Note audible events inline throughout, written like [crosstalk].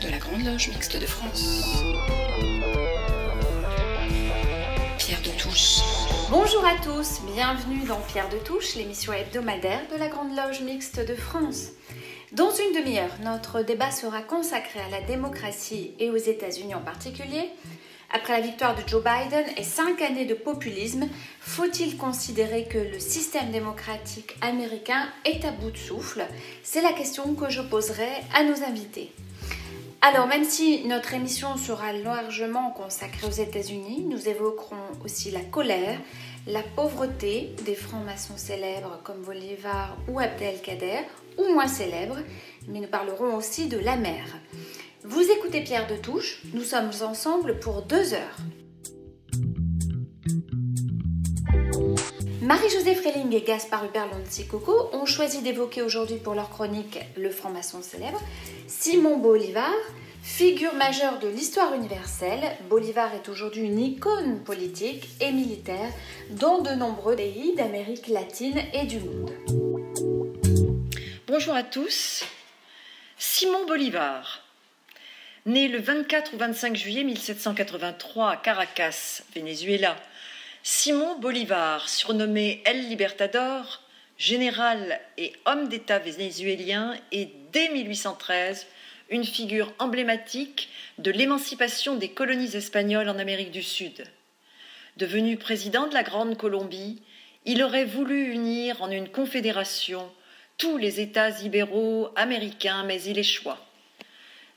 de la Grande Loge Mixte de France. Pierre de Touche. Bonjour à tous, bienvenue dans Pierre de Touche, l'émission hebdomadaire de la Grande Loge Mixte de France. Dans une demi-heure, notre débat sera consacré à la démocratie et aux États-Unis en particulier. Après la victoire de Joe Biden et cinq années de populisme, faut-il considérer que le système démocratique américain est à bout de souffle? C'est la question que je poserai à nos invités. Alors, même si notre émission sera largement consacrée aux États-Unis, nous évoquerons aussi la colère, la pauvreté des francs-maçons célèbres comme Bolivar ou Abdelkader, ou moins célèbres, mais nous parlerons aussi de la mer. Vous écoutez Pierre de Touche, nous sommes ensemble pour deux heures. Marie-Josée Freling et Gaspard Hubert Coco ont choisi d'évoquer aujourd'hui pour leur chronique le franc-maçon célèbre, Simon Bolivar, figure majeure de l'histoire universelle. Bolivar est aujourd'hui une icône politique et militaire dans de nombreux pays d'Amérique latine et du monde. Bonjour à tous. Simon Bolivar, Né le 24 ou 25 juillet 1783 à Caracas, Venezuela, Simon Bolivar, surnommé El Libertador, général et homme d'État vénézuélien, est dès 1813 une figure emblématique de l'émancipation des colonies espagnoles en Amérique du Sud. Devenu président de la Grande Colombie, il aurait voulu unir en une confédération tous les États ibéraux américains, mais il échoua.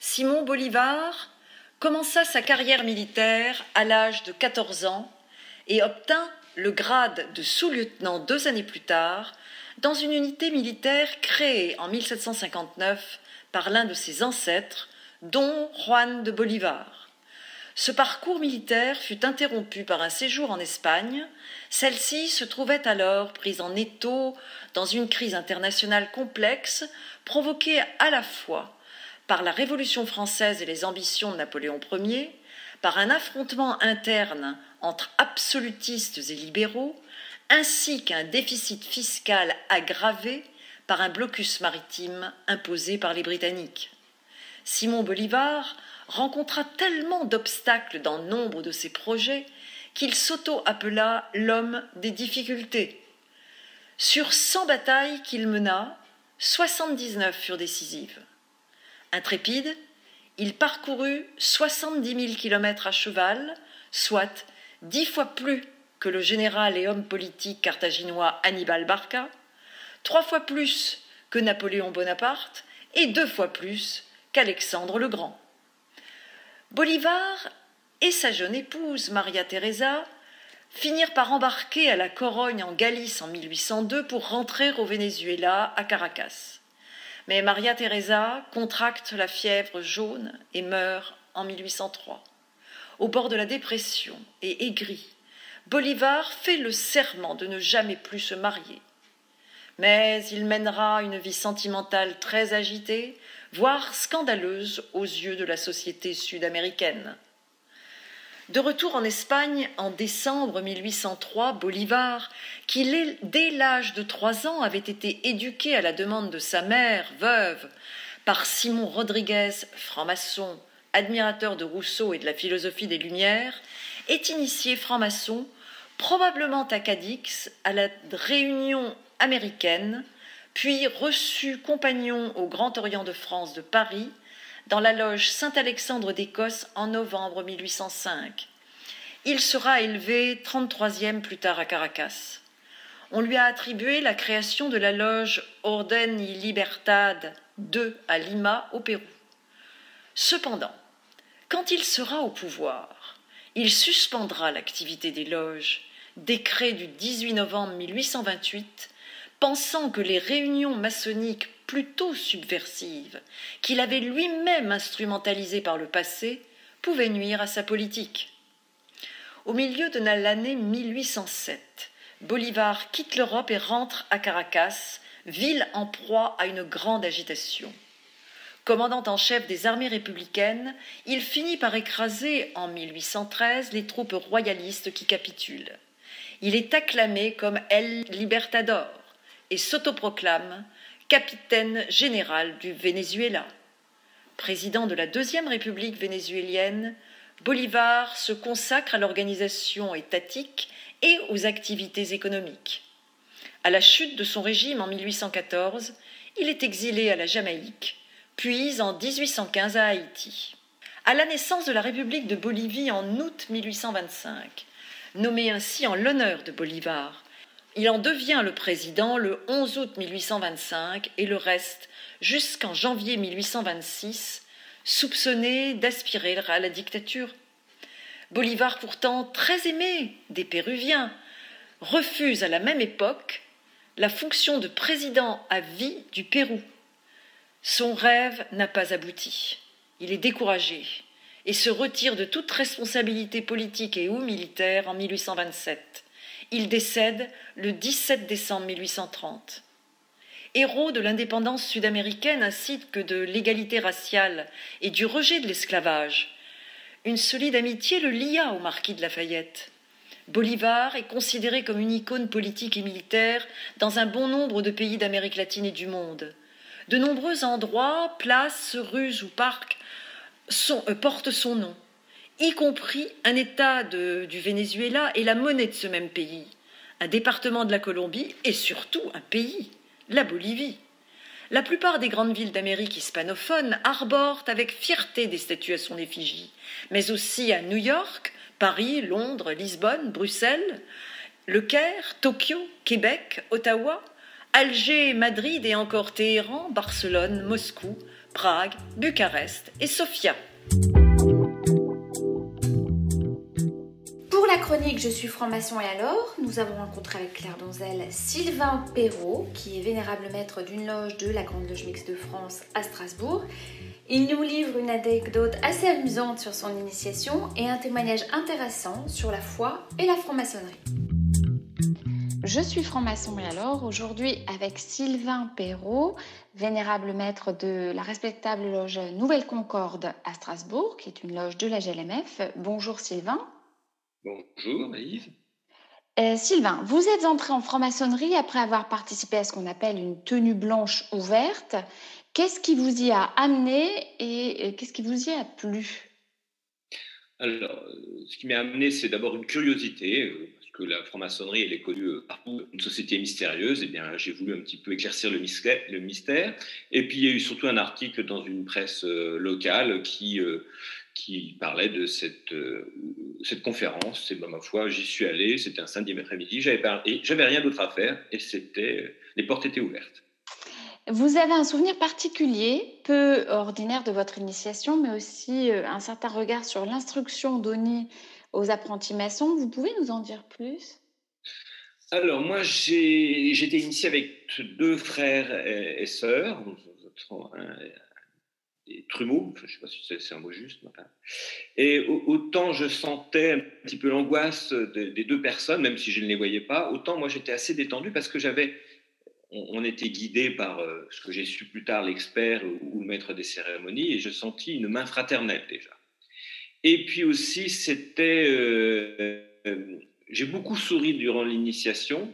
Simon Bolivar commença sa carrière militaire à l'âge de 14 ans et obtint le grade de sous-lieutenant deux années plus tard dans une unité militaire créée en 1759 par l'un de ses ancêtres, dont Juan de Bolivar. Ce parcours militaire fut interrompu par un séjour en Espagne. Celle-ci se trouvait alors prise en étau dans une crise internationale complexe provoquée à la fois par la Révolution française et les ambitions de Napoléon Ier, par un affrontement interne entre absolutistes et libéraux, ainsi qu'un déficit fiscal aggravé par un blocus maritime imposé par les Britanniques. Simon Bolivar rencontra tellement d'obstacles dans nombre de ses projets qu'il s'auto-appela l'homme des difficultés. Sur cent batailles qu'il mena, soixante-dix-neuf furent décisives. Intrépide, il parcourut soixante-dix mille kilomètres à cheval, soit dix fois plus que le général et homme politique carthaginois Hannibal Barca, trois fois plus que Napoléon Bonaparte et deux fois plus qu'Alexandre le Grand. Bolivar et sa jeune épouse, Maria Teresa, finirent par embarquer à la Corogne en Galice en 1802 pour rentrer au Venezuela à Caracas. Mais Maria Teresa contracte la fièvre jaune et meurt en 1803. Au bord de la dépression et aigri, Bolivar fait le serment de ne jamais plus se marier. Mais il mènera une vie sentimentale très agitée, voire scandaleuse aux yeux de la société sud-américaine. De retour en Espagne en décembre 1803, Bolivar, qui dès l'âge de trois ans avait été éduqué à la demande de sa mère, veuve, par Simon Rodriguez, franc-maçon, admirateur de Rousseau et de la philosophie des Lumières, est initié franc-maçon, probablement à Cadix, à la Réunion américaine, puis reçu compagnon au Grand Orient de France de Paris, dans la loge Saint-Alexandre d'Écosse en novembre 1805. Il sera élevé 33e plus tard à Caracas. On lui a attribué la création de la loge Orden y Libertad II à Lima, au Pérou. Cependant, quand il sera au pouvoir, il suspendra l'activité des loges, décret du 18 novembre 1828, pensant que les réunions maçonniques plutôt subversives, qu'il avait lui-même instrumentalisées par le passé, pouvaient nuire à sa politique. Au milieu de l'année 1807, Bolivar quitte l'Europe et rentre à Caracas, ville en proie à une grande agitation. Commandant en chef des armées républicaines, il finit par écraser en 1813 les troupes royalistes qui capitulent. Il est acclamé comme El Libertador et s'autoproclame capitaine général du Venezuela. président de la Deuxième République vénézuélienne, Bolivar se consacre à l'organisation étatique et aux activités économiques. À la chute de son régime en 1814, il est exilé à la Jamaïque, puis en 1815 à Haïti. À la naissance de la République de Bolivie en août 1825, nommé ainsi en l'honneur de Bolivar, il en devient le président le 11 août 1825 et le reste jusqu'en janvier 1826, soupçonné d'aspirer à la dictature. Bolivar, pourtant très aimé des Péruviens, refuse à la même époque la fonction de président à vie du Pérou. Son rêve n'a pas abouti. Il est découragé et se retire de toute responsabilité politique et ou militaire en 1827. Il décède le 17 décembre 1830. Héros de l'indépendance sud-américaine ainsi que de l'égalité raciale et du rejet de l'esclavage, une solide amitié le lia au marquis de Lafayette. Bolivar est considéré comme une icône politique et militaire dans un bon nombre de pays d'Amérique latine et du monde. De nombreux endroits, places, rues ou parcs euh, portent son nom y compris un État du Venezuela et la monnaie de ce même pays, un département de la Colombie et surtout un pays, la Bolivie. La plupart des grandes villes d'Amérique hispanophone arborent avec fierté des statues à son effigie, mais aussi à New York, Paris, Londres, Lisbonne, Bruxelles, Le Caire, Tokyo, Québec, Ottawa, Alger, Madrid et encore Téhéran, Barcelone, Moscou, Prague, Bucarest et Sofia. la chronique Je suis franc-maçon et alors, nous avons rencontré avec Claire Donzel Sylvain Perrault, qui est vénérable maître d'une loge de la Grande Loge Mixte de France à Strasbourg. Il nous livre une anecdote assez amusante sur son initiation et un témoignage intéressant sur la foi et la franc-maçonnerie. Je suis franc-maçon et alors, aujourd'hui avec Sylvain Perrault, vénérable maître de la respectable loge Nouvelle Concorde à Strasbourg, qui est une loge de la GLMF. Bonjour Sylvain. Bonjour Yves. Euh, Sylvain, vous êtes entré en franc-maçonnerie après avoir participé à ce qu'on appelle une tenue blanche ouverte. Qu'est-ce qui vous y a amené et qu'est-ce qui vous y a plu? Alors, ce qui m'a amené, c'est d'abord une curiosité, euh, que la franc-maçonnerie, est connue euh, partout, une société mystérieuse. Et eh bien, j'ai voulu un petit peu éclaircir le mystère. Et puis, il y a eu surtout un article dans une presse locale qui qui parlait de cette, euh, conférence. C'est ma foi, j'y suis allé, c'était un samedi après-midi, j'avais rien d'autre à faire et c'était, les portes étaient ouvertes. Vous avez un souvenir particulier, peu ordinaire de votre initiation, mais aussi euh, un certain regard sur l'instruction donnée aux apprentis maçons. Vous pouvez nous en dire plus? Alors moi, j'étais initié avec deux frères et, sœurs, des trumeaux, je ne sais pas si c'est un mot juste. Et autant je sentais un petit peu l'angoisse des deux personnes, même si je ne les voyais pas, autant moi j'étais assez détendu parce que j'avais, on, était guidé par euh, ce que j'ai su plus tard, l'expert ou, le maître des cérémonies, et je sentis une main fraternelle déjà. Et puis aussi, c'était, euh, euh, j'ai beaucoup souri durant l'initiation,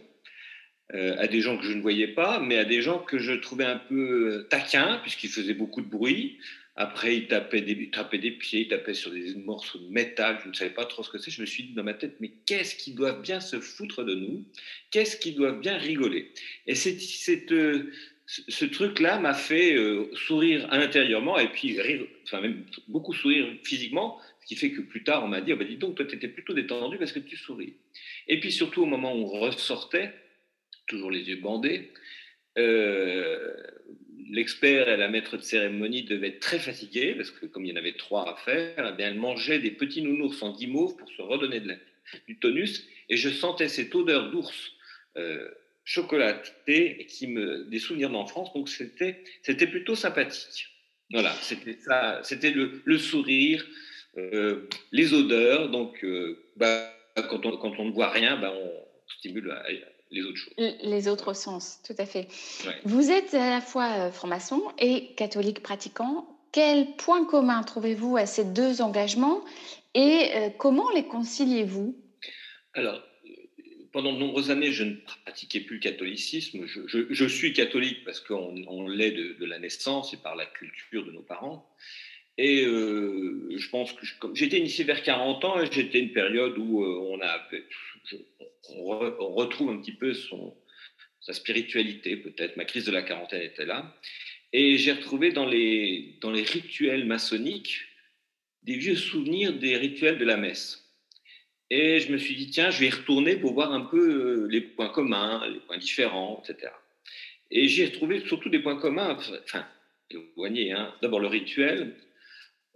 euh, à des gens que je ne voyais pas, mais à des gens que je trouvais un peu taquins, puisqu'ils faisaient beaucoup de bruit. Après, ils tapaient, des, tapaient des pieds, ils tapaient sur des morceaux de métal, je ne savais pas trop ce que c'est. Je me suis dit dans ma tête, mais qu'est-ce qu'ils doivent bien se foutre de nous? Qu'est-ce qu'ils doivent bien rigoler? Et c'est, euh, ce truc-là m'a fait sourire intérieurement et puis rire, enfin même beaucoup sourire physiquement, qui fait que plus tard on m'a dit, oh, bah, dis donc, toi tu étais plutôt détendu parce que tu souris. Et puis surtout au moment où on ressortait, toujours les yeux bandés. Euh, l'expert et la maître de cérémonie devaient être très fatigués parce que comme il y en avait trois à faire, eh bien, elle mangeait des petits nounours en guimauve pour se redonner de du tonus et je sentais cette odeur d'ours euh, chocolaté qui me des souvenirs d'enfance donc c'était c'était plutôt sympathique. Voilà, c'était ça, c'était le, sourire, les odeurs. Donc, euh, bah, quand, on, quand on ne voit rien, bah, on stimule les autres choses. Les autres sens, tout à fait. Vous êtes à la fois euh, franc-maçon et catholique pratiquant. Quel point commun trouvez-vous à ces deux engagements et euh, comment les conciliez-vous? Alors, pendant de nombreuses années, je ne pratiquais plus le catholicisme. Je, suis catholique parce qu'on l'est de, la naissance et par la culture de nos parents. Et euh, je pense que j'étais initié vers 40 ans et j'étais une période où euh, on, retrouve un petit peu sa spiritualité, peut-être. Ma crise de la quarantaine était là. Et j'ai retrouvé dans les, dans les rituels maçonniques des vieux souvenirs des rituels de la messe. Et je me suis dit, tiens, je vais y retourner pour voir un peu euh, les points communs, les points différents, etc. Et j'ai retrouvé surtout des points communs, enfin, éloignés. Hein. D'abord le rituel,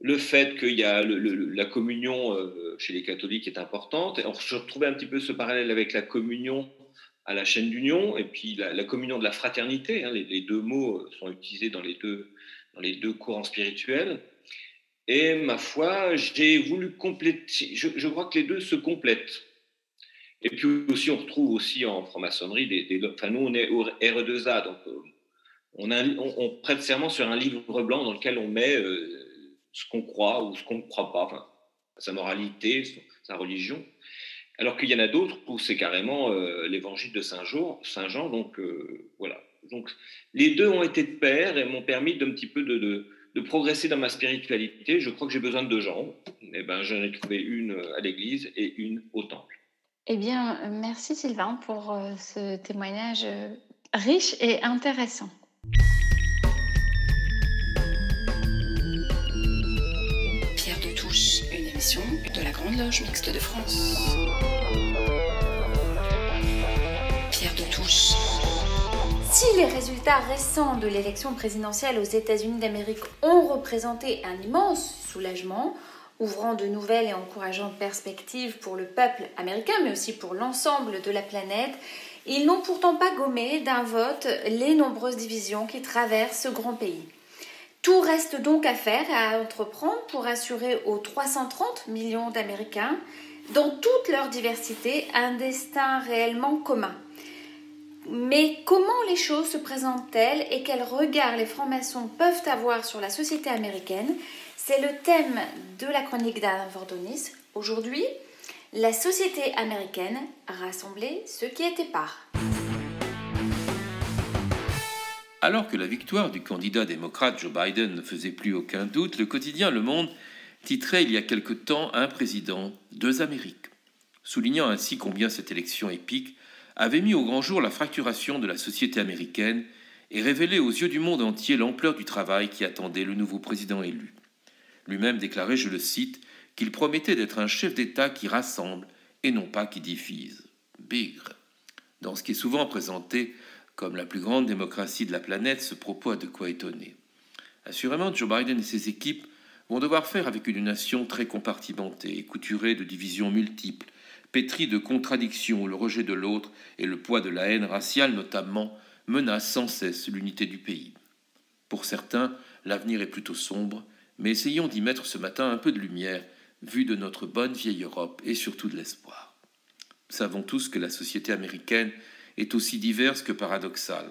le fait qu'il y a la communion euh, chez les catholiques est importante. Et on se retrouvait un petit peu ce parallèle avec la communion à la chaîne d'union et puis la, communion de la fraternité. Hein. les, deux mots sont utilisés dans les deux, dans les deux courants spirituels. Et ma foi, j'ai voulu compléter. Je, crois que les deux se complètent. Et puis aussi, on retrouve aussi en franc-maçonnerie des, Enfin, nous, on est au RE2A, donc euh, on, prête serment sur un livre blanc dans lequel on met euh, ce qu'on croit ou ce qu'on ne croit pas, sa moralité, sa religion. Alors qu'il y en a d'autres où c'est carrément euh, l'évangile de Saint Jean. Saint Jean donc voilà. Donc les deux ont été de pair et m'ont permis d'un petit peu de progresser dans ma spiritualité, je crois que j'ai besoin de deux jambes. Et eh ben, j'en ai trouvé une à l'église et une au temple. Eh bien, merci Sylvain pour euh, ce témoignage euh, riche et intéressant. De la Grande Loge Mixte de France. Pierre de Touche. Si les résultats récents de l'élection présidentielle aux États-Unis d'Amérique ont représenté un immense soulagement, ouvrant de nouvelles et encourageantes perspectives pour le peuple américain, mais aussi pour l'ensemble de la planète, ils n'ont pourtant pas gommé d'un vote les nombreuses divisions qui traversent ce grand pays. Tout reste donc à faire et à entreprendre pour assurer aux 330 millions d'Américains, dans toute leur diversité, un destin réellement commun. Mais comment les choses se présentent-elles et quel regard les francs-maçons peuvent avoir sur la société américaine? C'est le thème de la chronique d'Alain Vordonis. Aujourd'hui, la société américaine rassembler ceux qui étaient par. Alors que la victoire du candidat démocrate Joe Biden ne faisait plus aucun doute, le quotidien Le Monde titrait il y a quelque temps Un président, deux Amériques, soulignant ainsi combien cette élection épique avait mis au grand jour la fracturation de la société américaine et révélé aux yeux du monde entier l'ampleur du travail qui attendait le nouveau président élu. Lui-même déclarait, je le cite, qu'il promettait d'être un chef d'État qui rassemble et non pas qui divise. Bigre. Dans ce qui est souvent présenté comme la plus grande démocratie de la planète, ce propos a de quoi étonner. Assurément, Joe Biden et ses équipes vont devoir faire avec une nation très compartimentée couturée de divisions multiples, pétri de contradictions où le rejet de l'autre et le poids de la haine raciale notamment menacent sans cesse l'unité du pays. Pour certains, l'avenir est plutôt sombre, mais essayons d'y mettre ce matin un peu de lumière, vu de notre bonne vieille Europe et surtout de l'espoir. Savons tous que la société américaine est aussi diverse que paradoxale,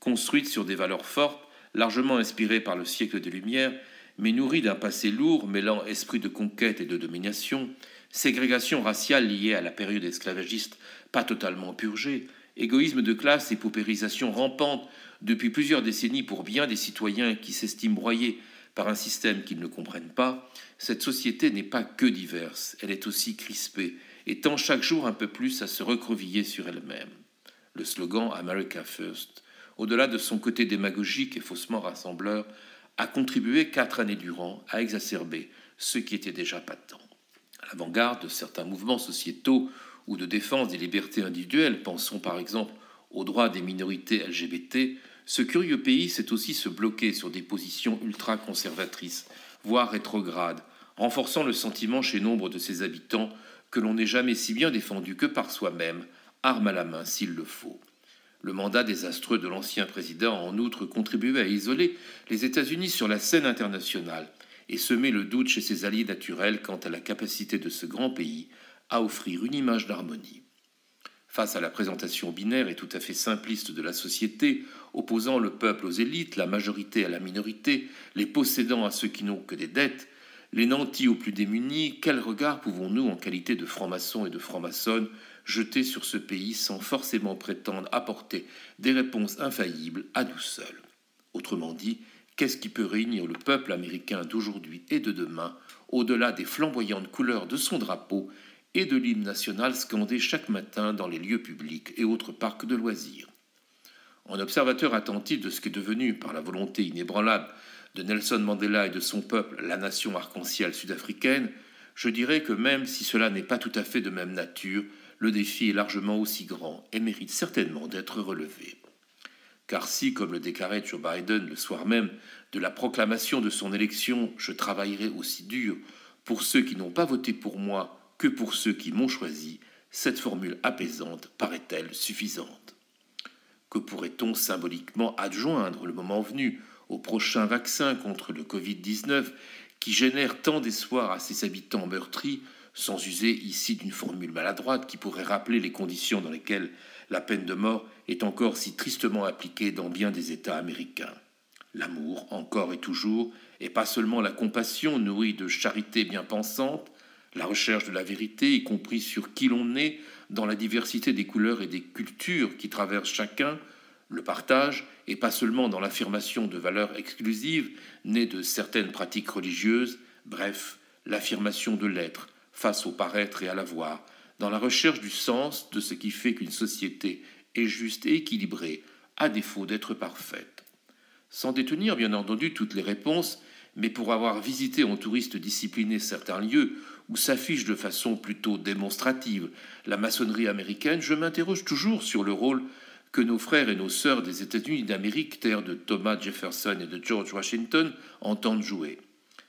construite sur des valeurs fortes, largement inspirées par le siècle des Lumières, mais nourrie d'un passé lourd mêlant esprit de conquête et de domination, ségrégation raciale liée à la période esclavagiste pas totalement purgée, égoïsme de classe et paupérisation rampante depuis plusieurs décennies pour bien des citoyens qui s'estiment broyés par un système qu'ils ne comprennent pas, cette société n'est pas que diverse, elle est aussi crispée et tend chaque jour un peu plus à se recroqueviller sur elle-même. Le slogan America First, au-delà de son côté démagogique et faussement rassembleur, a contribué quatre années durant à exacerber ce qui était déjà patent l'avant-garde de certains mouvements sociétaux ou de défense des libertés individuelles, pensons par exemple aux droits des minorités LGBT, ce curieux pays sait aussi se bloquer sur des positions ultra-conservatrices, voire rétrogrades, renforçant le sentiment chez nombre de ses habitants que l'on n'est jamais si bien défendu que par soi-même, arme à la main s'il le faut. Le mandat désastreux de l'ancien président a en outre contribué à isoler les États-Unis sur la scène internationale, et semer le doute chez ses alliés naturels quant à la capacité de ce grand pays à offrir une image d'harmonie. Face à la présentation binaire et tout à fait simpliste de la société, opposant le peuple aux élites, la majorité à la minorité, les possédants à ceux qui n'ont que des dettes, Les nantis aux plus démunis, quel regard pouvons-nous, en qualité de francs-maçons et de francs-maçonnes, jeter sur ce pays sans forcément prétendre apporter des réponses infaillibles à nous seuls. Autrement dit, qu'est-ce qui peut réunir le peuple américain d'aujourd'hui et de demain, au-delà des flamboyantes couleurs de son drapeau et de l'hymne national scandé chaque matin dans les lieux publics et autres parcs de loisirs? En observateur attentif de ce qu'est devenu, par la volonté inébranlable de Nelson Mandela et de son peuple, la nation arc-en-ciel sud-africaine, je dirais que même si cela n'est pas tout à fait de même nature, le défi est largement aussi grand et mérite certainement d'être relevé. Car si, comme le déclarait Joe Biden le soir même de la proclamation de son élection, je travaillerai aussi dur pour ceux qui n'ont pas voté pour moi que pour ceux qui m'ont choisi, cette formule apaisante paraît-elle suffisante? Que pourrait-on symboliquement adjoindre le moment venu au prochain vaccin contre le Covid-19 qui génère tant d'espoir à ses habitants meurtris, sans user ici d'une formule maladroite qui pourrait rappeler les conditions dans lesquelles la peine de mort est encore si tristement appliquée dans bien des États américains. L'amour, encore et toujours, et pas seulement la compassion nourrie de charité bien pensante, la recherche de la vérité, y compris sur qui l'on est, dans la diversité des couleurs et des cultures qui traversent chacun, le partage, et pas seulement dans l'affirmation de valeurs exclusives nées de certaines pratiques religieuses, bref, l'affirmation de l'être face au paraître et à l'avoir, dans la recherche du sens de ce qui fait qu'une société est juste et équilibrée, à défaut d'être parfaite. Sans détenir bien entendu toutes les réponses, mais pour avoir visité en touriste discipliné certains lieux où s'affiche de façon plutôt démonstrative la maçonnerie américaine, je m'interroge toujours sur le rôle que nos frères et nos sœurs des États-Unis d'Amérique, terre de Thomas Jefferson et de George Washington, entendent jouer.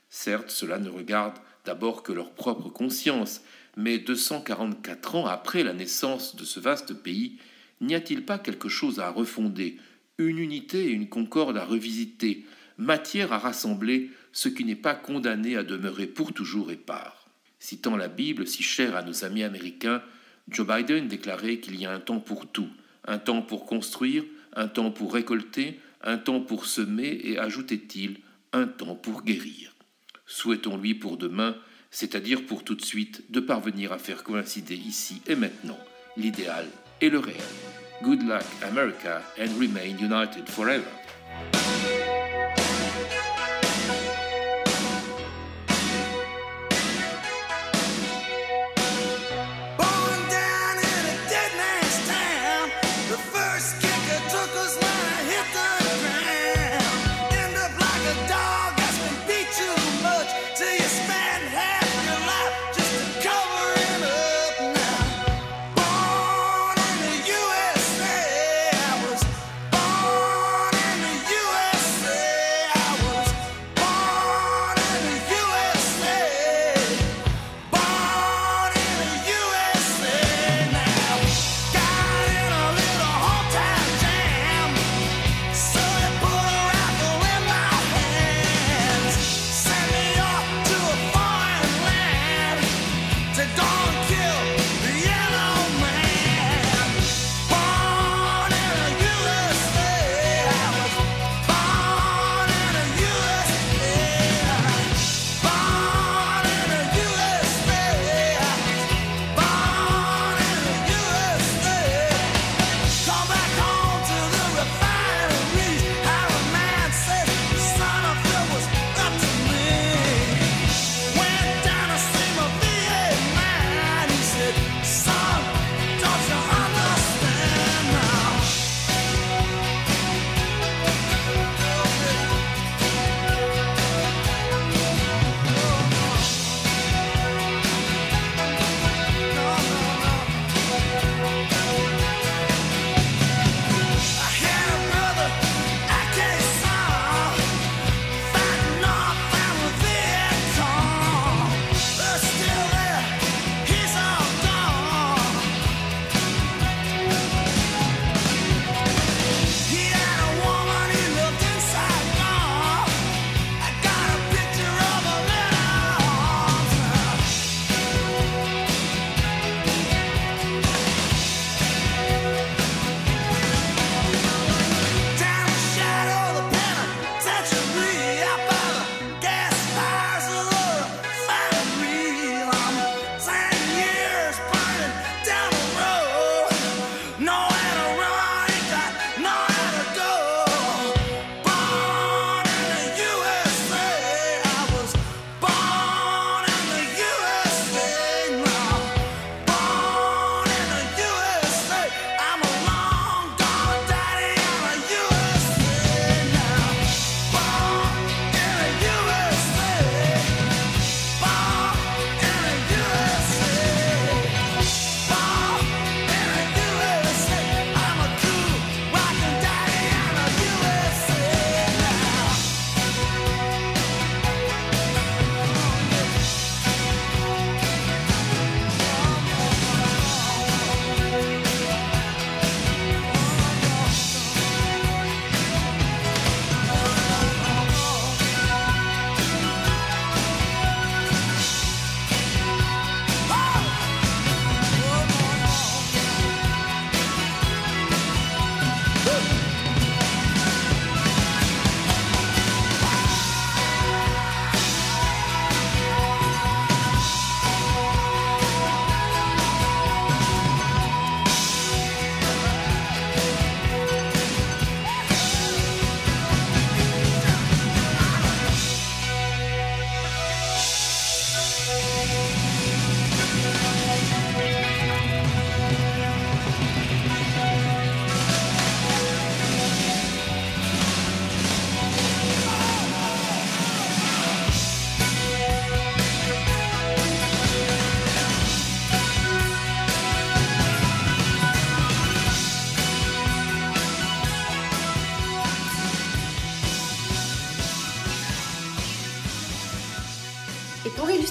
Certes, cela ne regarde d'abord que leur propre conscience, mais 244 ans après la naissance de ce vaste pays, n'y a-t-il pas quelque chose à refonder, une unité et une concorde à revisiter, matière à rassembler ce qui n'est pas condamné à demeurer pour toujours épars Citant la Bible si chère à nos amis américains, Joe Biden déclarait qu'il y a un temps pour tout, un temps pour construire, un temps pour récolter, un temps pour semer et, ajoutait-il, un temps pour guérir. Souhaitons-lui pour demain, c'est-à-dire pour tout de suite, de parvenir à faire coïncider ici et maintenant l'idéal et le réel. Good luck, America, and remain united forever.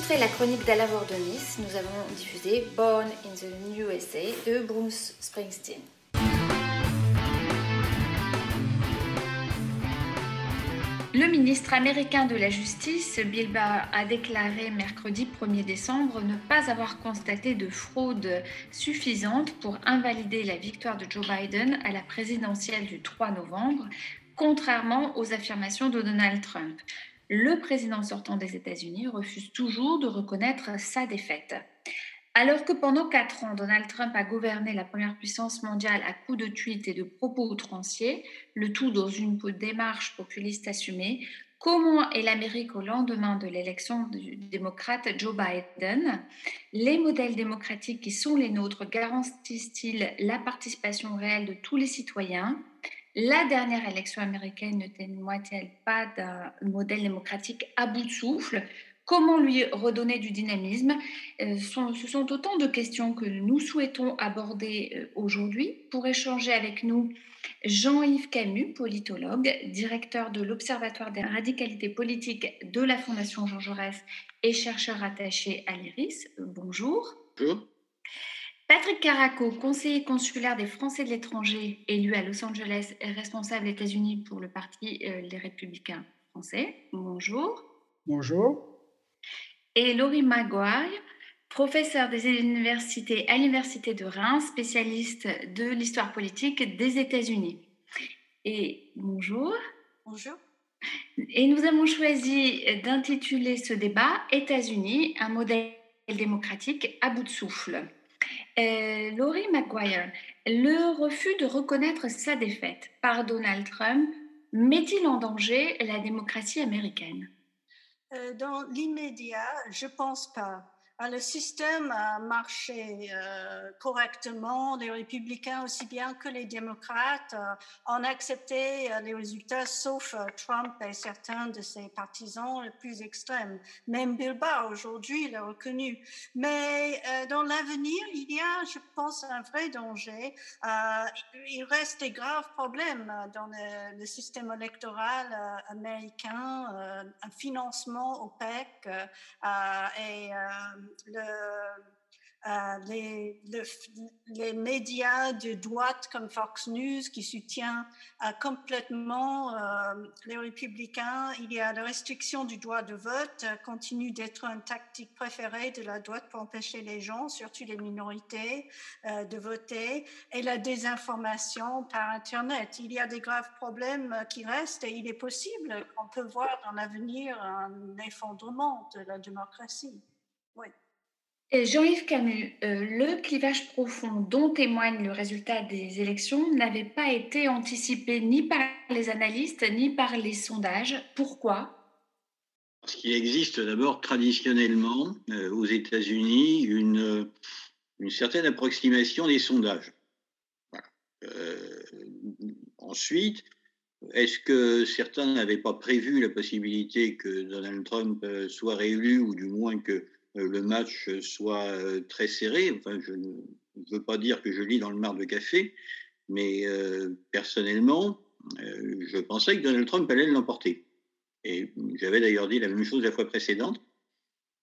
Illustrer la chronique d'Ala Vordonis, nous avons diffusé Born in the USA de Bruce Springsteen. Le ministre américain de la Justice, Bill Barr, a déclaré mercredi 1er décembre ne pas avoir constaté de fraude suffisante pour invalider la victoire de Joe Biden à la présidentielle du 3 novembre, contrairement aux affirmations de Donald Trump. Le président sortant des États-Unis refuse toujours de reconnaître sa défaite. Alors que pendant quatre ans, Donald Trump a gouverné la première puissance mondiale à coups de tweets et de propos outranciers, le tout dans une démarche populiste assumée, comment est l'Amérique au lendemain de l'élection du démocrate Joe Biden? Les modèles démocratiques qui sont les nôtres garantissent-ils la participation réelle de tous les citoyens? La dernière élection américaine ne témoigne-t-elle pas d'un modèle démocratique à bout de souffle? Comment lui redonner du dynamisme? Euh, Ce sont autant de questions que nous souhaitons aborder euh, aujourd'hui. Pour échanger avec nous, Jean-Yves Camus, politologue, directeur de l'Observatoire des radicalités politiques de la Fondation Jean Jaurès et chercheur attaché à l'IRIS. Bonjour. Bonjour. Patrick Caraco, conseiller consulaire des Français de l'étranger, élu à Los Angeles et responsable des États-Unis pour le Parti euh, Les Républicains français. Bonjour. Bonjour et Laurie Maguire, professeure des universités à l'Université de Reims, spécialiste de l'histoire politique des États-Unis. Et bonjour. Bonjour. Et nous avons choisi d'intituler ce débat États-Unis, un modèle démocratique à bout de souffle. Euh, Laurie Maguire, le refus de reconnaître sa défaite par Donald Trump met-il en danger la démocratie américaine? Euh, dans l'immédiat, je pense pas. Ah, le système a marché euh, correctement. Les républicains, aussi bien que les démocrates, euh, ont accepté euh, les résultats, sauf Trump et certains de ses partisans les plus extrêmes. Même Bill Barr, aujourd'hui, l'a reconnu. Mais dans l'avenir, il y a, je pense, un vrai danger. il reste des graves problèmes dans le, système électoral américain, un financement opaque et euh, les, les, médias de droite comme Fox News qui soutient euh, complètement euh, les républicains. Il y a la restriction du droit de vote, continue d'être une tactique préférée de la droite pour empêcher les gens, surtout les minorités, de voter, et la désinformation par Internet. Il y a des graves problèmes qui restent et il est possible qu'on peut voir dans l'avenir un effondrement de la démocratie. Jean-Yves Camus, euh, le clivage profond dont témoigne le résultat des élections n'avait pas été anticipé ni par les analystes ni par les sondages. Pourquoi? Parce qu'il existe d'abord traditionnellement euh, aux États-Unis une, une, certaine approximation des sondages. Euh, ensuite, est-ce que certains n'avaient pas prévu la possibilité que Donald Trump soit réélu ou du moins que euh, le match soit euh, très serré. Enfin, je ne veux pas dire que je lis dans le mar de café, mais euh, personnellement, je pensais que Donald Trump allait l'emporter. Et j'avais d'ailleurs dit la même chose la fois précédente.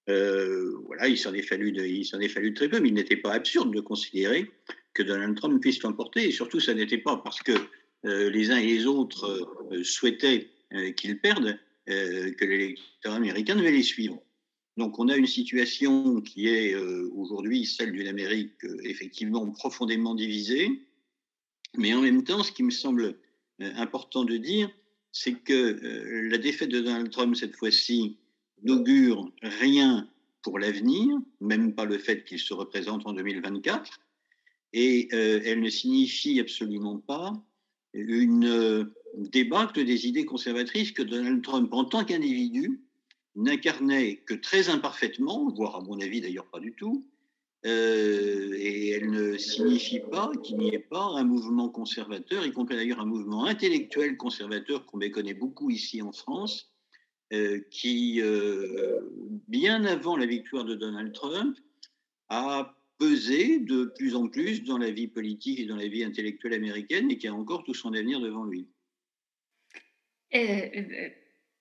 voilà, il s'en est fallu, il s'en est fallu très peu, mais il n'était pas absurde de considérer que Donald Trump puisse l'emporter. Et surtout, ça n'était pas parce que les uns et les autres souhaitaient qu'il perde que l'électorat américain devait les suivre. Donc on a une situation qui est euh, aujourd'hui celle d'une Amérique euh, effectivement profondément divisée, mais en même temps, ce qui me semble euh, important de dire, c'est que la défaite de Donald Trump cette fois-ci n'augure rien pour l'avenir, même pas le fait qu'il se représente en 2024, et elle ne signifie absolument pas une débâcle des idées conservatrices que Donald Trump, en tant qu'individu, n'incarnait que très imparfaitement, voire à mon avis d'ailleurs pas du tout, euh, et elle ne signifie pas qu'il n'y ait pas un mouvement conservateur, y compris d'ailleurs un mouvement intellectuel conservateur qu'on méconnaît beaucoup ici en France, euh, qui, euh, bien avant la victoire de Donald Trump, a pesé de plus en plus dans la vie politique et dans la vie intellectuelle américaine et qui a encore tout son avenir devant lui.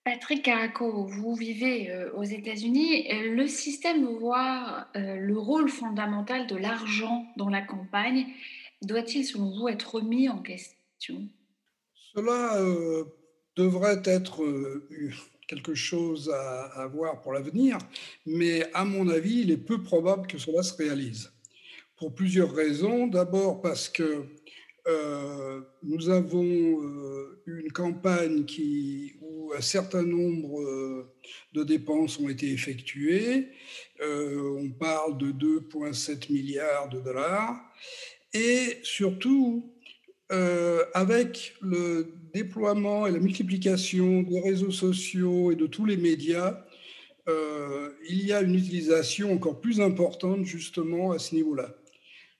Patrick Caraco, vous vivez euh, aux États-Unis. Le système voit euh, le rôle fondamental de l'argent dans la campagne. Doit-il, selon vous, être remis en question? Cela euh, devrait être quelque chose à voir pour l'avenir, mais à mon avis, il est peu probable que cela se réalise. Pour plusieurs raisons. D'abord parce que euh, nous avons euh, une campagne où un certain nombre euh, de dépenses ont été effectuées. on parle de 2,7 milliards de dollars. Et surtout, avec le déploiement et la multiplication des réseaux sociaux et de tous les médias, il y a une utilisation encore plus importante justement à ce niveau-là.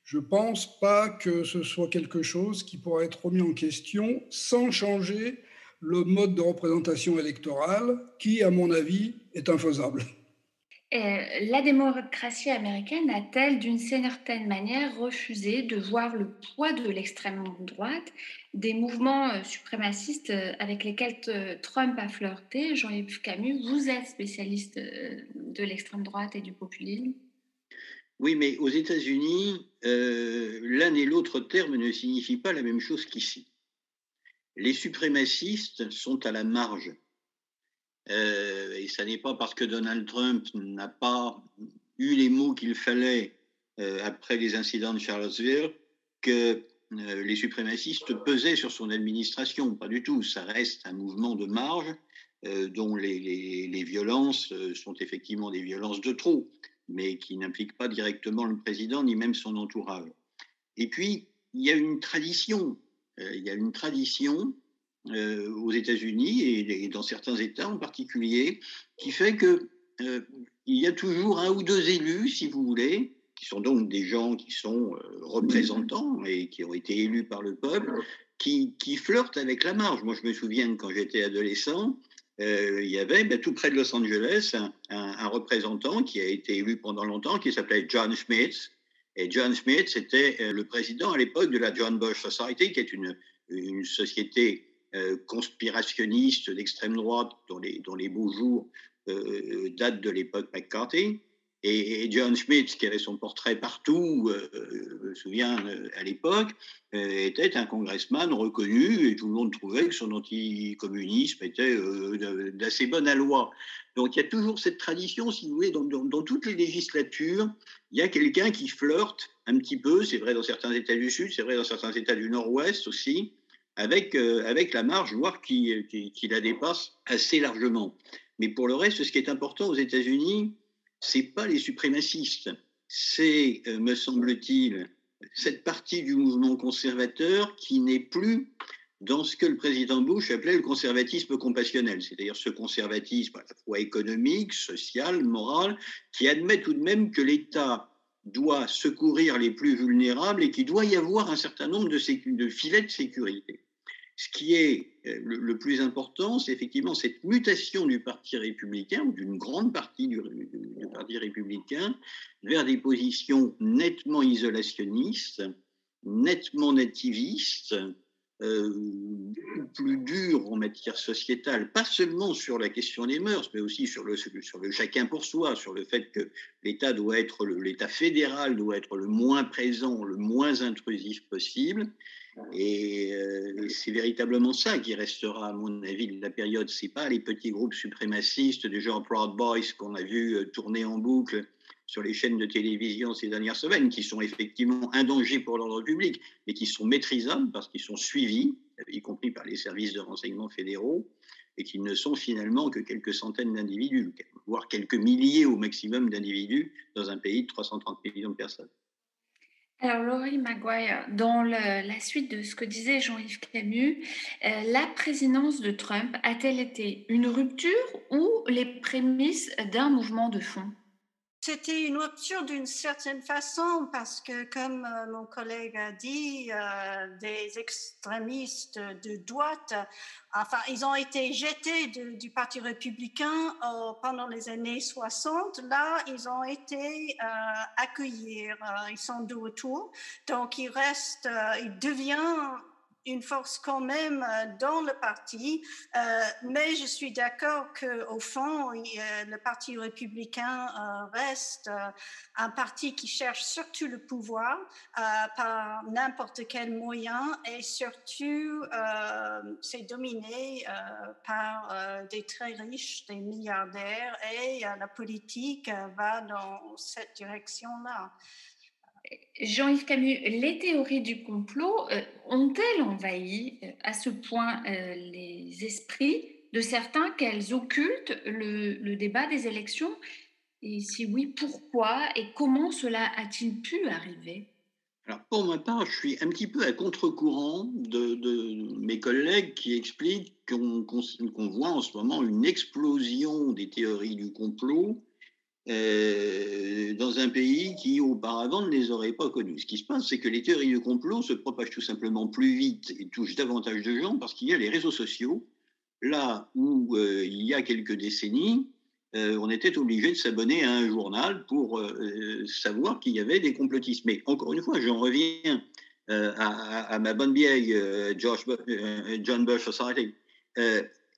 Je ne pense pas que ce soit quelque chose qui pourra être remis en question sans changer le mode de représentation électorale qui, à mon avis, est infaisable. la démocratie américaine a-t-elle d'une certaine manière refusé de voir le poids de l'extrême droite, des mouvements euh, suprémacistes euh, avec lesquels euh, Trump a flirté? Jean-Yves Camus, vous êtes spécialiste de l'extrême droite et du populisme? Oui, mais aux États-Unis, euh, l'un et l'autre terme ne signifient pas la même chose qu'ici. Les suprémacistes sont à la marge. Euh, et ce n'est pas parce que Donald Trump n'a pas eu les mots qu'il fallait euh, après les incidents de Charlottesville que les suprémacistes pesaient sur son administration. Pas du tout. Ça reste un mouvement de marge dont les, violences sont effectivement des violences de trop mais qui n'implique pas directement le président ni même son entourage. Et puis, il y a une tradition, euh, il y a une tradition euh, aux États-Unis et, dans certains États en particulier, qui fait que euh, il y a toujours un ou deux élus, si vous voulez, qui sont donc des gens qui sont représentants et qui ont été élus par le peuple, qui, qui flirtent avec la marge. Moi, je me souviens quand j'étais adolescent, euh, il y avait ben, tout près de Los Angeles un, représentant qui a été élu pendant longtemps, qui s'appelait John Schmitz. Et John Schmitz était euh, le président à l'époque de la John Bush Society, qui est une, une société euh, conspirationniste d'extrême droite dont les, dont les beaux jours datent de l'époque McCarthy. Et, John Schmidt, qui avait son portrait partout, euh, je me souviens euh, à l'époque, euh, était un congressman reconnu et tout le monde trouvait que son anticommunisme était d'assez bonne loi. Donc il y a toujours cette tradition, si vous voulez, dans, toutes les législatures, il y a quelqu'un qui flirte un petit peu, c'est vrai dans certains États du Sud, c'est vrai dans certains États du Nord-Ouest aussi, avec, avec la marge, voire qui, qui la dépasse assez largement. Mais pour le reste, ce qui est important aux États-Unis, c'est pas les suprémacistes, c'est, euh, me semble-t-il, cette partie du mouvement conservateur qui n'est plus dans ce que le président Bush appelait le conservatisme compassionnel, c'est-à-dire ce conservatisme à la fois économique, social, moral, qui admet tout de même que l'État doit secourir les plus vulnérables et qu'il doit y avoir un certain nombre de, de filets de sécurité. Ce qui est euh, le, plus important, c'est effectivement cette mutation du Parti républicain, ou d'une grande partie du, Parti républicain, vers des positions nettement isolationnistes, nettement nativistes, euh, plus dures en matière sociétale, pas seulement sur la question des mœurs, mais aussi sur le, sur le chacun pour soi, sur le fait que l'État doit être, l'État fédéral doit être le moins présent, le moins intrusif possible, et euh, c'est véritablement ça qui restera, à mon avis, de la période. C'est pas les petits groupes suprémacistes du genre Proud Boys qu'on a vu euh, tourner en boucle sur les chaînes de télévision ces dernières semaines, qui sont effectivement un danger pour l'ordre public, mais qui sont maîtrisables parce qu'ils sont suivis, y compris par les services de renseignement fédéraux, et qui ne sont finalement que quelques centaines d'individus, voire quelques milliers au maximum d'individus dans un pays de 330 millions de personnes. Alors, Laurie Maguire, dans la suite de ce que disait Jean-Yves Camus, euh, la présidence de Trump a-t-elle été une rupture ou les prémices d'un mouvement de fond? C'était une rupture d'une certaine façon parce que, comme euh, mon collègue a dit, euh, des extrémistes de droite, enfin, ils ont été jetés du Parti républicain euh, pendant les années 60. Là, ils ont été accueillis, ils sont de retour. Donc, il reste, il devient une force quand même euh, dans le parti, euh, mais je suis d'accord qu'au fond, le Parti républicain euh, reste un parti qui cherche surtout le pouvoir par n'importe quel moyen et surtout c'est dominé par des très riches, des milliardaires et la politique va dans cette direction-là. Jean-Yves Camus, les théories du complot euh, ont-elles envahi euh, à ce point euh, les esprits de certains qu'elles occultent le, débat des élections? Et si oui, pourquoi et comment cela a-t-il pu arriver? Alors pour ma part, je suis un petit peu à contre-courant de, mes collègues qui expliquent qu'on voit en ce moment une explosion des théories du complot euh, dans un pays qui auparavant ne les aurait pas connus. Ce qui se passe, c'est que les théories du complot se propagent tout simplement plus vite et touchent davantage de gens parce qu'il y a les réseaux sociaux, là où euh, il y a quelques décennies, euh, on était obligé de s'abonner à un journal pour savoir qu'il y avait des complotistes. Mais encore une fois, j'en reviens à, ma bonne vieille John Bush Society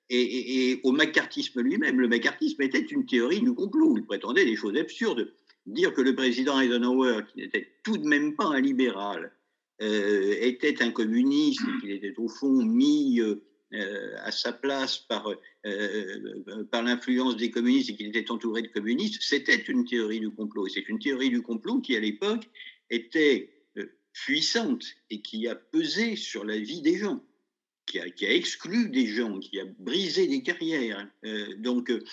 et, au macartisme lui-même. Le macartisme était une théorie du complot. Il prétendait des choses absurdes. Dire que le président Eisenhower, qui n'était tout de même pas un libéral, euh, était un communiste qu'il était au fond mis euh, à sa place par, euh, par l'influence des communistes et qu'il était entouré de communistes, c'était une théorie du complot. Et c'est une théorie du complot qui, à l'époque, était puissante et qui a pesé sur la vie des gens qui a, exclu des gens, qui a brisé des carrières. Euh, donc, euh,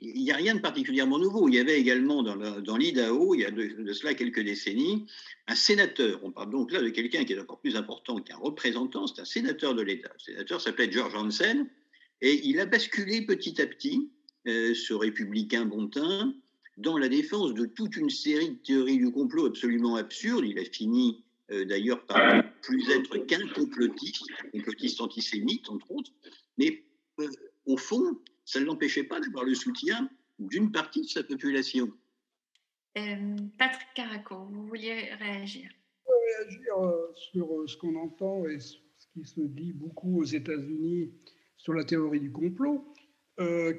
il n'y a rien de particulièrement nouveau. Il y avait également dans l'IDAO, il y a de, cela quelques décennies, un sénateur. On parle donc là de quelqu'un qui est encore plus important qu'un représentant, c'est un sénateur de l'État. Le sénateur s'appelait George Hansen, et il a basculé petit à petit, euh, ce républicain bontin, dans la défense de toute une série de théories du complot absolument absurdes. Il a fini euh, d'ailleurs par plus être qu'un complotiste, complotiste antisémite entre autres, mais euh, au fond, ça ne l'empêchait pas d'avoir le soutien d'une partie de sa population. Euh, Patrick Caraco, vous vouliez réagir? Réagir sur ce qu'on entend et ce qui se dit beaucoup aux États-Unis sur la théorie du complot,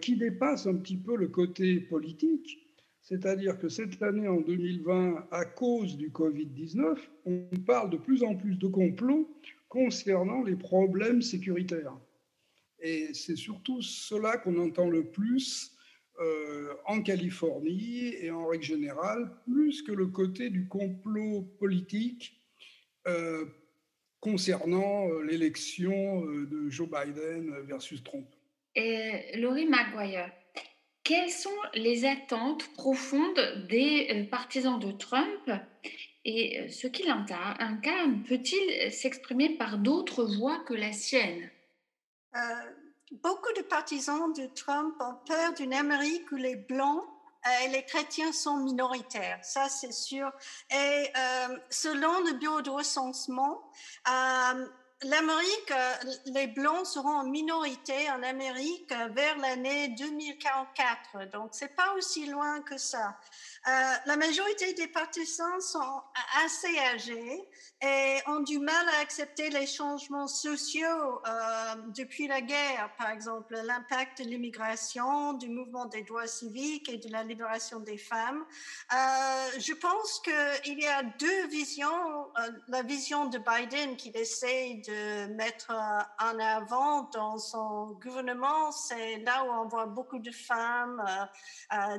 qui dépasse un petit peu le côté politique c'est-à-dire que cette année, en 2020, à cause du Covid-19, on parle de plus en plus de complots concernant les problèmes sécuritaires. Et c'est surtout cela qu'on entend le plus euh, en Californie et en règle générale, plus que le côté du complot politique euh, concernant euh, l'élection de Joe Biden versus Trump. Et Laurie Maguire, quelles sont les attentes profondes des euh, partisans de Trump et euh, ce qu'il incarne peut-il s'exprimer par d'autres voies que la sienne? Euh, Beaucoup de partisans de Trump ont peur d'une Amérique où les Blancs et les chrétiens sont minoritaires, ça c'est sûr. Et selon le bureau de recensement, l'Amérique, euh, les Blancs seront en minorité en Amérique vers l'année 2044. Donc, c'est pas aussi loin que ça. Euh, la majorité des partisans sont assez âgés et ont du mal à accepter les changements sociaux euh, depuis la guerre, par exemple l'impact de l'immigration, du mouvement des droits civiques et de la libération des femmes. Euh, je pense qu'il y a deux visions. Euh, la vision de Biden qu'il essaie de mettre en avant dans son gouvernement, c'est là où on voit beaucoup de femmes,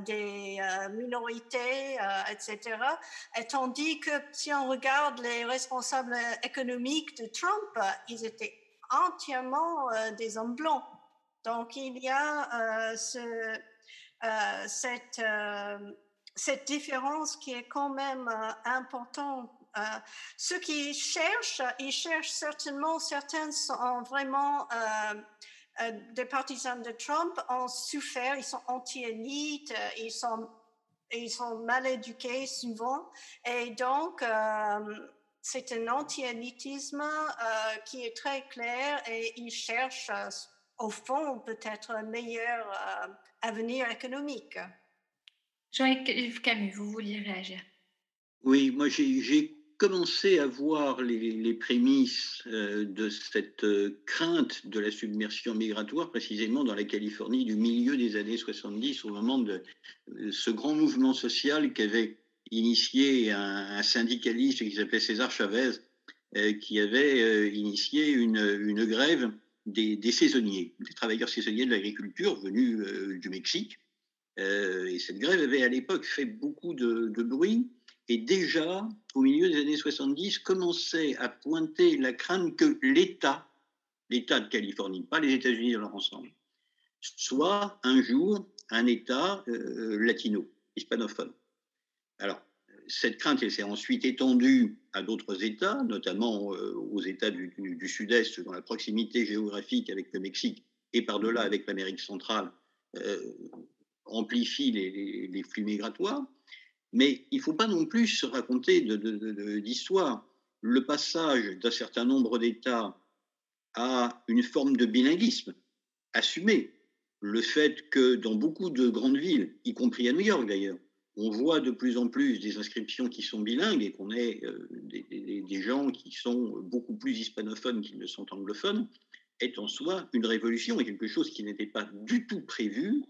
des minorités, etc. Et tandis que si on regarde les responsables économiques de Trump, ils étaient entièrement euh, des hommes blancs. Donc il y a euh, ce, euh, cette, cette différence qui est quand même importante. ceux qui cherchent, ils cherchent certainement, certains sont vraiment des partisans de Trump ont souffert, ils sont anti-élites, ils sont, ils sont mal éduqués souvent. Et donc, c'est un anti-élitisme euh, qui est très clair et il cherche euh, au fond peut-être un meilleur euh, avenir économique. Jean-Yves Camus, vous vouliez réagir Oui, moi j'ai commençait à voir les, prémices euh, de cette euh, crainte de la submersion migratoire, précisément dans la Californie du milieu des années 70, au moment de ce grand mouvement social qu'avait initié un, syndicaliste qui s'appelait César Chavez, qui avait initié une, grève des, saisonniers, des travailleurs saisonniers de l'agriculture venus du Mexique. et cette grève avait à l'époque fait beaucoup de bruit et déjà, au milieu des années 70, commençait à pointer la crainte que l'État, l'État de Californie, pas les États-Unis dans leur ensemble, soit un jour un État euh, latino, hispanophone. Alors, cette crainte elle s'est ensuite étendue à d'autres États, notamment euh, aux États du, Sud-Est, dont la proximité géographique avec le Mexique et par-delà avec l'Amérique centrale euh, amplifie les, flux migratoires. Mais il ne faut pas non plus se raconter d'histoire. Le passage d'un certain nombre d'États à une forme de bilinguisme assumé, le fait que dans beaucoup de grandes villes, y compris à New York d'ailleurs, on voit de plus en plus des inscriptions qui sont bilingues et qu'on ait euh, des, gens qui sont beaucoup plus hispanophones qu'ils ne sont anglophones, est en soi une révolution et quelque chose qui n'était pas du tout prévu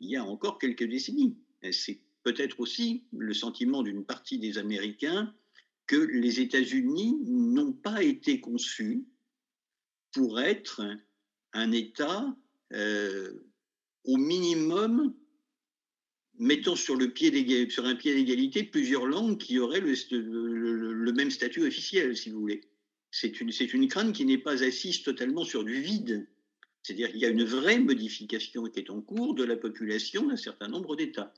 il y a encore quelques décennies. C'est peut-être aussi le sentiment d'une partie des Américains que les États-Unis n'ont pas été conçus pour être un État euh, au minimum mettant sur, un pied d'égalité plusieurs langues qui auraient le, même statut officiel, si vous voulez. C'est une, une crainte qui n'est pas assise totalement sur du vide. C'est-à-dire qu'il y a une vraie modification qui est en cours de la population d'un certain nombre d'États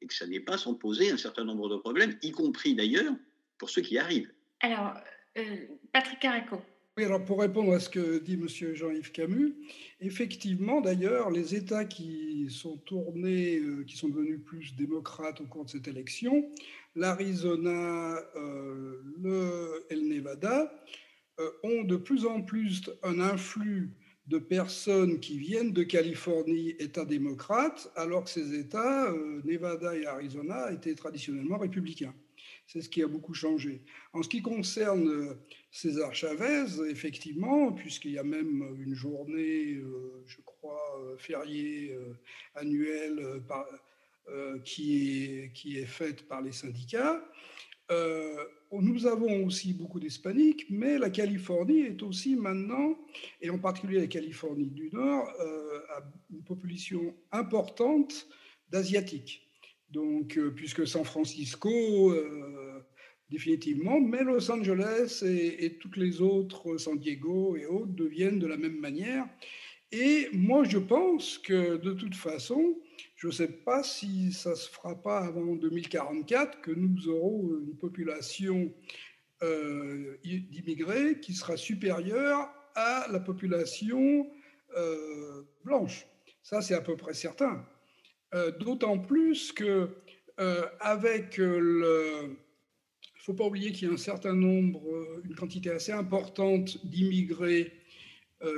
et que ça n'est pas sans poser un certain nombre de problèmes, y compris d'ailleurs pour ceux qui arrivent. Alors, euh, Patrick Caraco. Alors pour répondre à ce que dit M. Jean-Yves Camus, effectivement, d'ailleurs, les États qui sont tournés, euh, qui sont devenus plus démocrates au cours de cette élection, l'Arizona, euh, le El Nevada, ont de plus en plus un influx de personnes qui viennent de Californie, État démocrate, alors que ces États, euh, Nevada et Arizona, étaient traditionnellement républicains. C'est ce qui a beaucoup changé. En ce qui concerne euh, César Chavez, effectivement, puisqu'il y a même une journée, euh, je crois, fériée annuelle qui, est, qui est faite par les syndicats, euh, nous avons aussi beaucoup d'hispaniques, mais la Californie est aussi maintenant, et en particulier la Californie du Nord, euh, a une population importante d'Asiatiques. Donc, euh, puisque San Francisco, définitivement, mais Los Angeles et, toutes les autres, San Diego et autres, deviennent de la même manière. Et moi, je pense que de toute façon, je ne sais pas si ça ne se fera pas avant 2044 que nous aurons une population euh, d'immigrés qui sera supérieure à la population euh, blanche. Ça, c'est à peu près certain. Euh, d'autant plus que avec le... Il ne faut pas oublier qu'il y a un certain nombre, une quantité assez importante d'immigrés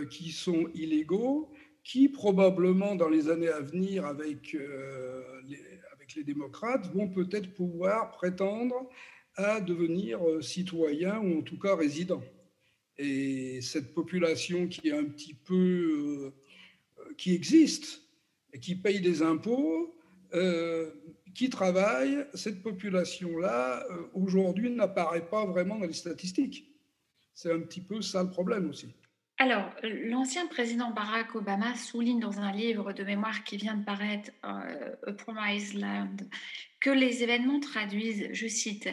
qui sont illégaux qui probablement dans les années à venir avec, euh, les, démocrates vont peut-être pouvoir prétendre à devenir euh, citoyens ou en tout cas résidents. Et cette population qui est un petit peu, euh, qui existe et qui paye des impôts, qui travaille, cette population-là, aujourd'hui, n'apparaît pas vraiment dans les statistiques. C'est un petit peu ça le problème aussi. Alors, l'ancien président Barack Obama souligne dans un livre de mémoire qui vient de paraître, euh, A Promised Land, que les événements traduisent, je cite,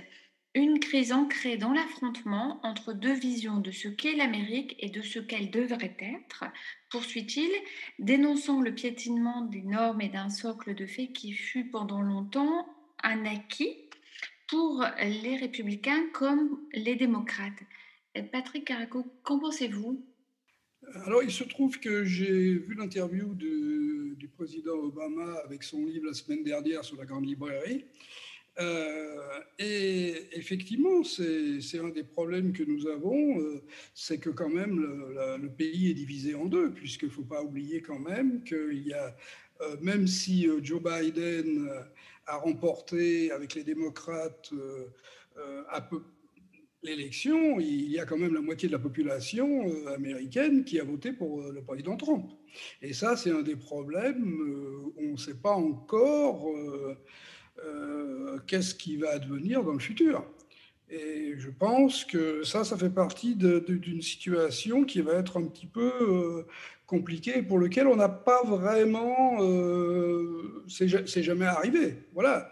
une crise ancrée dans l'affrontement entre deux visions de ce qu'est l'Amérique et de ce qu'elle devrait être, poursuit-il, dénonçant le piétinement des normes et d'un socle de fait qui fut pendant longtemps un acquis pour les républicains comme les démocrates. Patrick Caraco, qu'en pensez-vous? Alors, il se trouve que j'ai vu l'interview du président Obama avec son livre la semaine dernière sur la grande librairie. Euh, et effectivement, c'est un des problèmes que nous avons, euh, c'est que quand même le, pays est divisé en deux, puisqu'il ne faut pas oublier quand même qu'il y a, euh, même si Joe Biden a remporté avec les démocrates l'élection, il y a quand même la moitié de la population américaine qui a voté pour le président Trump. Et ça, c'est un des problèmes. On ne sait pas encore qu'est-ce qui va advenir dans le futur? Et je pense que ça, ça fait partie d'une situation qui va être un petit peu compliquée, pour lequel on n'a pas vraiment... c'est jamais arrivé. Voilà.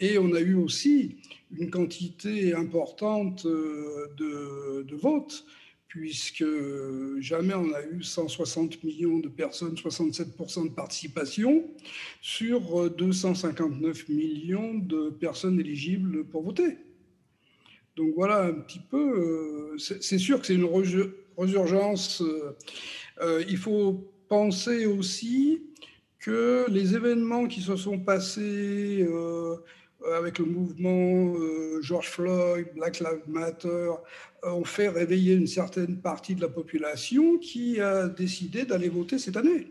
et on a eu aussi une quantité importante euh, de, votes, puisque jamais on a eu 160 millions de personnes, 67% de participation, sur 259 millions de personnes éligibles pour voter. Donc voilà un petit peu, euh, c'est sûr que c'est une résurgence. Euh, il faut penser aussi que les événements qui se sont passés euh, avec le mouvement euh, George Floyd, Black Lives Matter, euh, ont fait réveiller une certaine partie de la population qui a décidé d'aller voter cette année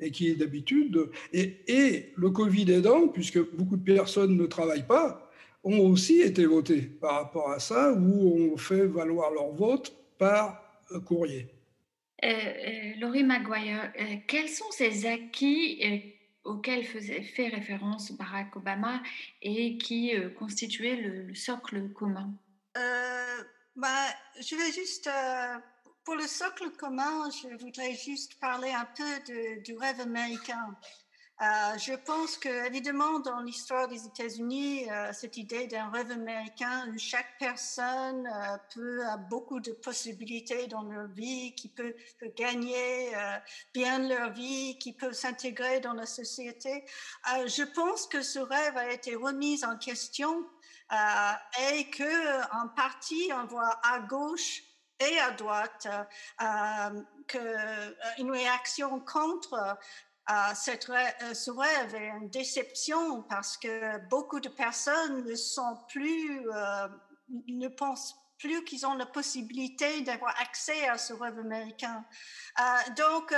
et qui est d'habitude, et, et, le Covid aidant, puisque beaucoup de personnes ne travaillent pas, ont aussi été votées par rapport à ça, où on fait valoir leur vote par courrier. Laurie Maguire, quels sont ces acquis auquel faisait fait référence Barack Obama et qui euh, constituait le, socle commun? Euh, bah, Je vais juste, euh, pour le socle commun, je voudrais juste parler un peu du rêve américain. Euh, je pense que, évidemment, dans l'histoire des États-Unis, euh, cette idée d'un rêve américain où chaque personne peut avoir beaucoup de possibilités dans leur vie, qui peut gagner bien leur vie, qui peut s'intégrer dans la société, je pense que ce rêve a été remis en question et que, en partie, on voit à gauche et à droite euh, que, une réaction contre euh, cette, euh, ce rêve est une déception parce que beaucoup de personnes ne sont plus, euh, ne pensent plus qu'ils ont la possibilité d'avoir accès à ce rêve américain. donc,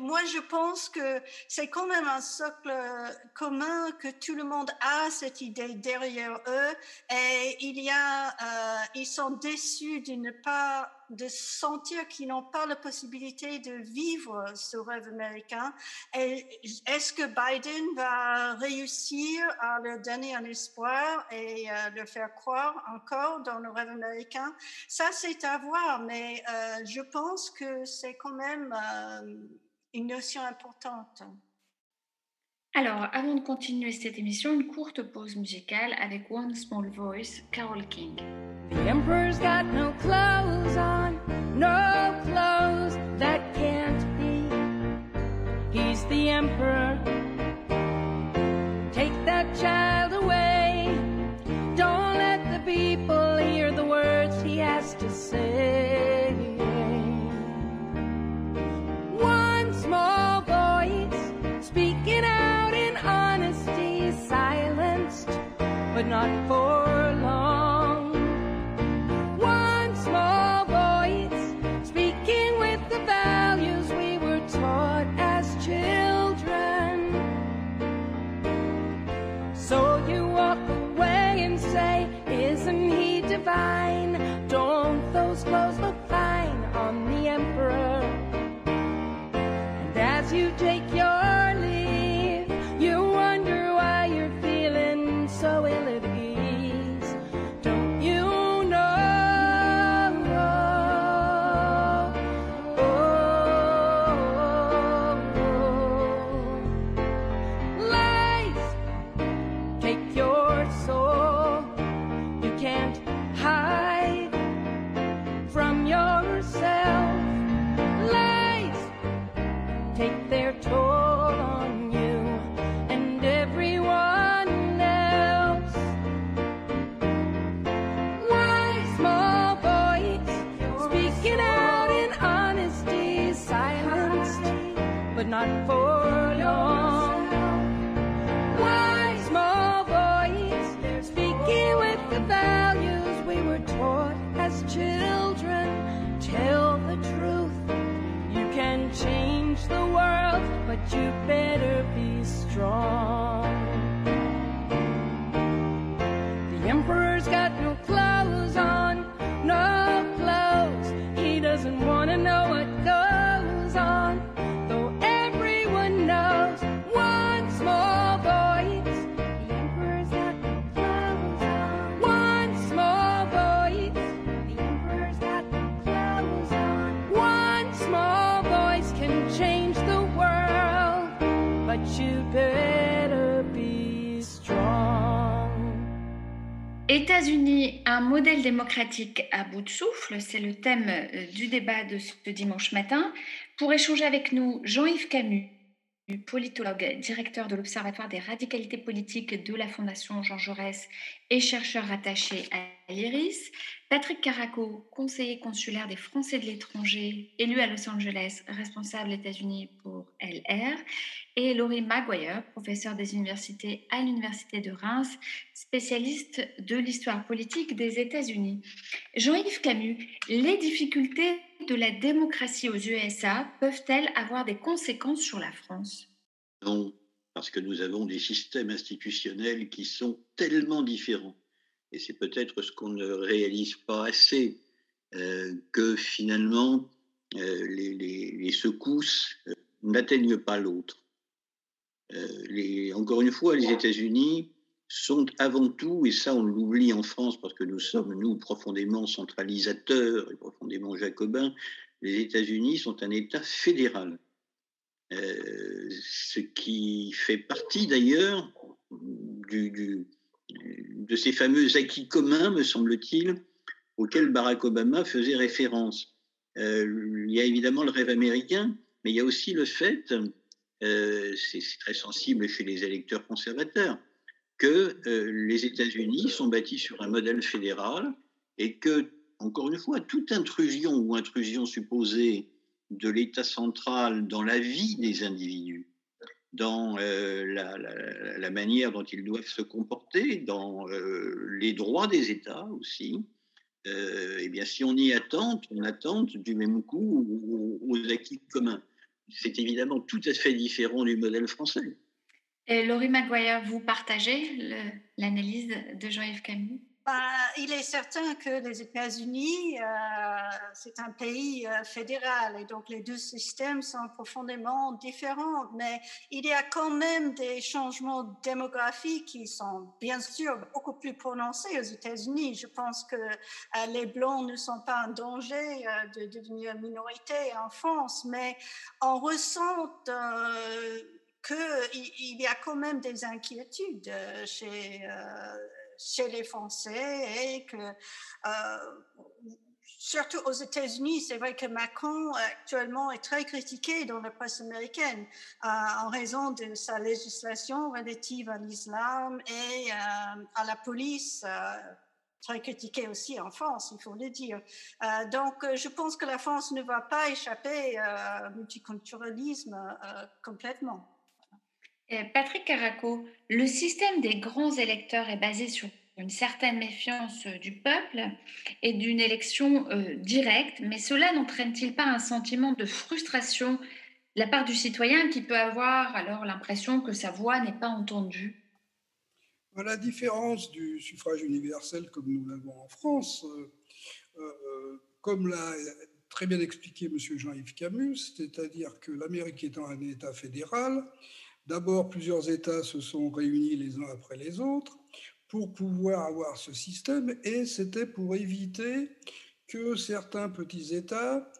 moi, je pense que c'est quand même un socle commun que tout le monde a cette idée derrière eux et il y a, euh, ils sont déçus de ne pas, de sentir qu'ils n'ont pas la possibilité de vivre ce rêve américain. Est-ce que Biden va réussir à leur donner un espoir et euh, leur faire croire encore dans le rêve américain? Ça, c'est à voir, mais euh, je pense que c'est quand même euh, une notion importante. Alors, avant de continuer cette émission, une courte pause musicale avec One Small Voice, Carol King. The Emperor's got no clothes on, no clothes that can't be. He's the Emperor. Not for long. One small voice speaking with the values we were taught as children. So you walk away and say, Isn't he divine? Strong. The emperor's got États-Unis, un modèle démocratique à bout de souffle, c'est le thème euh, du débat de ce dimanche matin. Pour échanger avec nous, Jean-Yves Camus, politologue, directeur de l'Observatoire des radicalités politiques de la Fondation Jean Jaurès et chercheur rattaché à l'IRIS, Patrick Caraco, conseiller consulaire des Français de l'étranger, élu à Los Angeles, responsable États-Unis pour LR, et Laurie Maguire, professeur des universités à l'Université de Reims, spécialiste de l'histoire politique des États-Unis. Jean-Yves Camus, les difficultés de la démocratie aux USA peuvent-elles avoir des conséquences sur la France? Non, parce que nous avons des systèmes institutionnels qui sont tellement différents. Et c'est peut-être ce qu'on ne réalise pas assez, euh, que finalement, euh, les, secousses euh, n'atteignent pas l'autre. encore une fois, les États-Unis sont avant tout, et ça on l'oublie en France parce que nous sommes, nous, profondément centralisateurs et profondément jacobins, les États-Unis sont un État fédéral. Ce qui fait partie d'ailleurs du, de ces fameux acquis communs, me semble-t-il, auxquels Barack Obama faisait référence. Euh, il y a évidemment le rêve américain, mais il y a aussi le fait, euh, c'est très sensible chez les électeurs conservateurs, que euh, les États-Unis sont bâtis sur un modèle fédéral et que, encore une fois, toute intrusion ou intrusion supposée de l'État central dans la vie des individus, dans euh, la, manière dont ils doivent se comporter, dans euh, les droits des États aussi, eh bien, si on y attend, on attend du même coup aux, aux acquis communs. C'est évidemment tout à fait différent du modèle français. Et Laurie Maguire, vous partagez l'analyse de Jean-Yves Camus? Bah, il est certain que les États-Unis, euh, c'est un pays euh, fédéral et donc les deux systèmes sont profondément différents, mais il y a quand même des changements démographiques qui sont bien sûr beaucoup plus prononcés aux États-Unis. Je pense que euh, les Blancs ne sont pas en danger de devenir minorité en France, mais on ressent qu'il y a quand même des inquiétudes chez, chez les Français et que euh, surtout aux États-Unis, c'est vrai que Macron actuellement est très critiqué dans la presse américaine en raison de sa législation relative à l'islam et à la police. très critiqué aussi en France, il faut le dire. donc, je pense que la France ne va pas échapper au multiculturalisme complètement. Euh, Patrick Caraco, le système des grands électeurs est basé sur une certaine méfiance euh, du peuple et d'une élection euh, directe, mais cela n'entraîne-t-il pas un sentiment de frustration de la part du citoyen qui peut avoir alors l'impression que sa voix n'est pas entendue? La différence du suffrage universel comme nous l'avons en France, comme l'a très bien expliqué M. Jean-Yves Camus, c'est-à-dire que l'Amérique étant un État fédéral, D'abord, plusieurs États se sont réunis les uns après les autres pour pouvoir avoir ce système et c'était pour éviter que certains petits États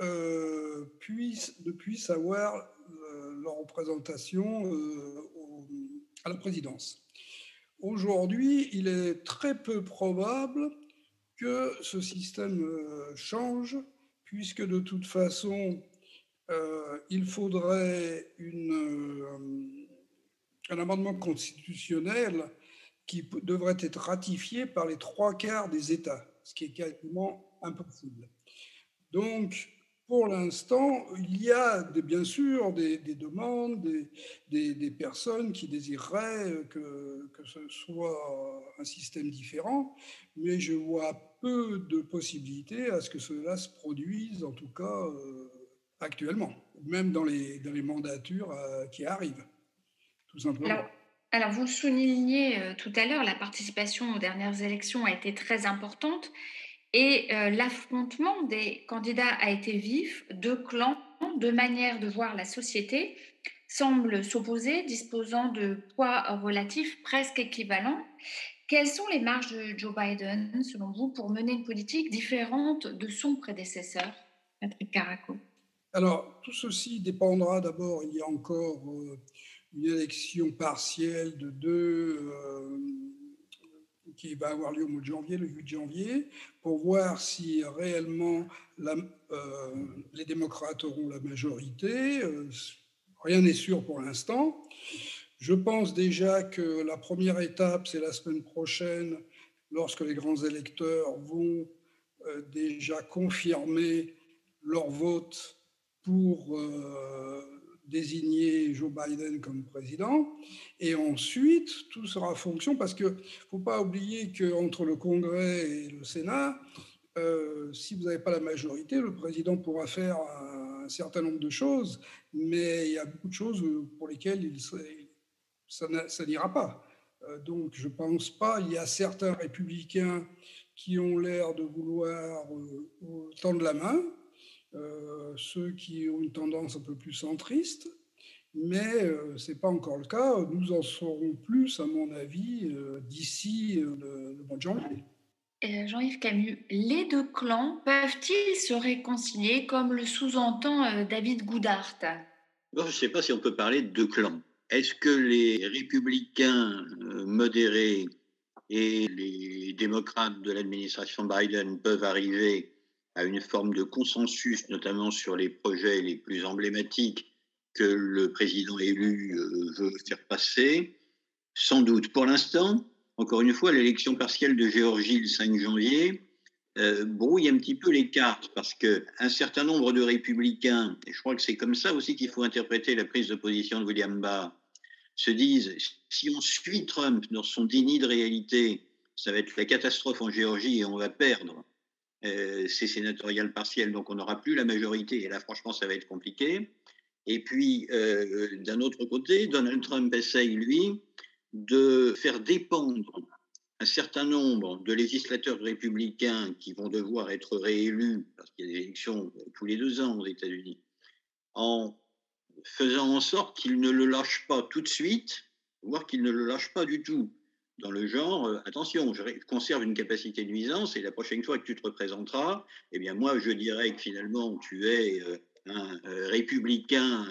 euh, ne puissent avoir euh, leur représentation euh, à la présidence. Aujourd'hui, il est très peu probable que ce système change, puisque de toute façon, euh, il faudrait euh, un amendement constitutionnel qui devrait être ratifié par les trois quarts des États, ce qui est quasiment impossible. Donc, pour l'instant, il y a bien sûr des, demandes, des, personnes qui désireraient que, que, ce soit un système différent, mais je vois peu de possibilités à ce que cela se produise, en tout cas. Euh, actuellement, même dans les, mandatures euh, qui arrivent, tout simplement. Alors, vous soulignez euh, tout à l'heure, la participation aux dernières élections a été très importante et euh, l'affrontement des candidats a été vif. Deux clans, deux manières de voir la société semblent s'opposer, disposant de poids relatifs presque équivalents. Quelles sont les marges de Joe Biden, selon vous, pour mener une politique différente de son prédécesseur, Patrick Caraco? Alors, tout ceci dépendra d'abord, il y a encore une élection partielle de deux qui va avoir lieu au mois de janvier, le 8 janvier, pour voir si réellement euh, les démocrates auront la majorité. Euh, rien n'est sûr pour l'instant. Je pense déjà que la première étape, c'est la semaine prochaine, lorsque les grands électeurs vont euh, déjà confirmer leur vote pour désigner Joe Biden comme président. Et ensuite, tout sera fonction, parce qu'il ne faut pas oublier qu'entre le Congrès et le Sénat, euh, si vous n'avez pas la majorité, le président pourra faire un, certain nombre de choses, mais il y a beaucoup de choses pour lesquelles ça n'ira pas. Euh, donc je ne pense pas, il y a certains républicains qui ont l'air de vouloir euh, tendre la main, euh, ceux qui ont une tendance un peu plus centriste, mais euh, ce n'est pas encore le cas. Nous en saurons plus, à mon avis, euh, d'ici le, mois de janvier. Jean-Yves Camus, les deux clans peuvent-ils se réconcilier comme le sous-entend David Goudart? Je ne sais pas si on peut parler de deux clans. Est-ce que les républicains modérés et les démocrates de l'administration Biden peuvent arriver à une forme de consensus, notamment sur les projets les plus emblématiques que le président élu euh, veut faire passer Sans doute. Pour l'instant, encore une fois, l'élection partielle de Géorgie le 5 janvier euh, brouille un petit peu les cartes parce qu'un certain nombre de républicains, et je crois que c'est comme ça aussi qu'il faut interpréter la prise de position de William Barr, se disent si on suit Trump dans son déni de réalité, ça va être la catastrophe en Géorgie et on va perdre c'est sénatorial partiel, donc on n'aura plus la majorité. Et là, franchement, ça va être compliqué. Et puis, euh, d'un autre côté, Donald Trump essaye, lui, de faire dépendre un certain nombre de législateurs républicains qui vont devoir être réélus, parce qu'il y a des élections tous les deux ans aux États-Unis, en faisant en sorte qu'ils ne le lâchent pas tout de suite, voire qu'ils ne le lâchent pas du tout dans le genre, euh, attention, je conserve une capacité de nuisance et la prochaine fois que tu te représenteras, eh bien moi je dirais que finalement tu es euh, un euh, républicain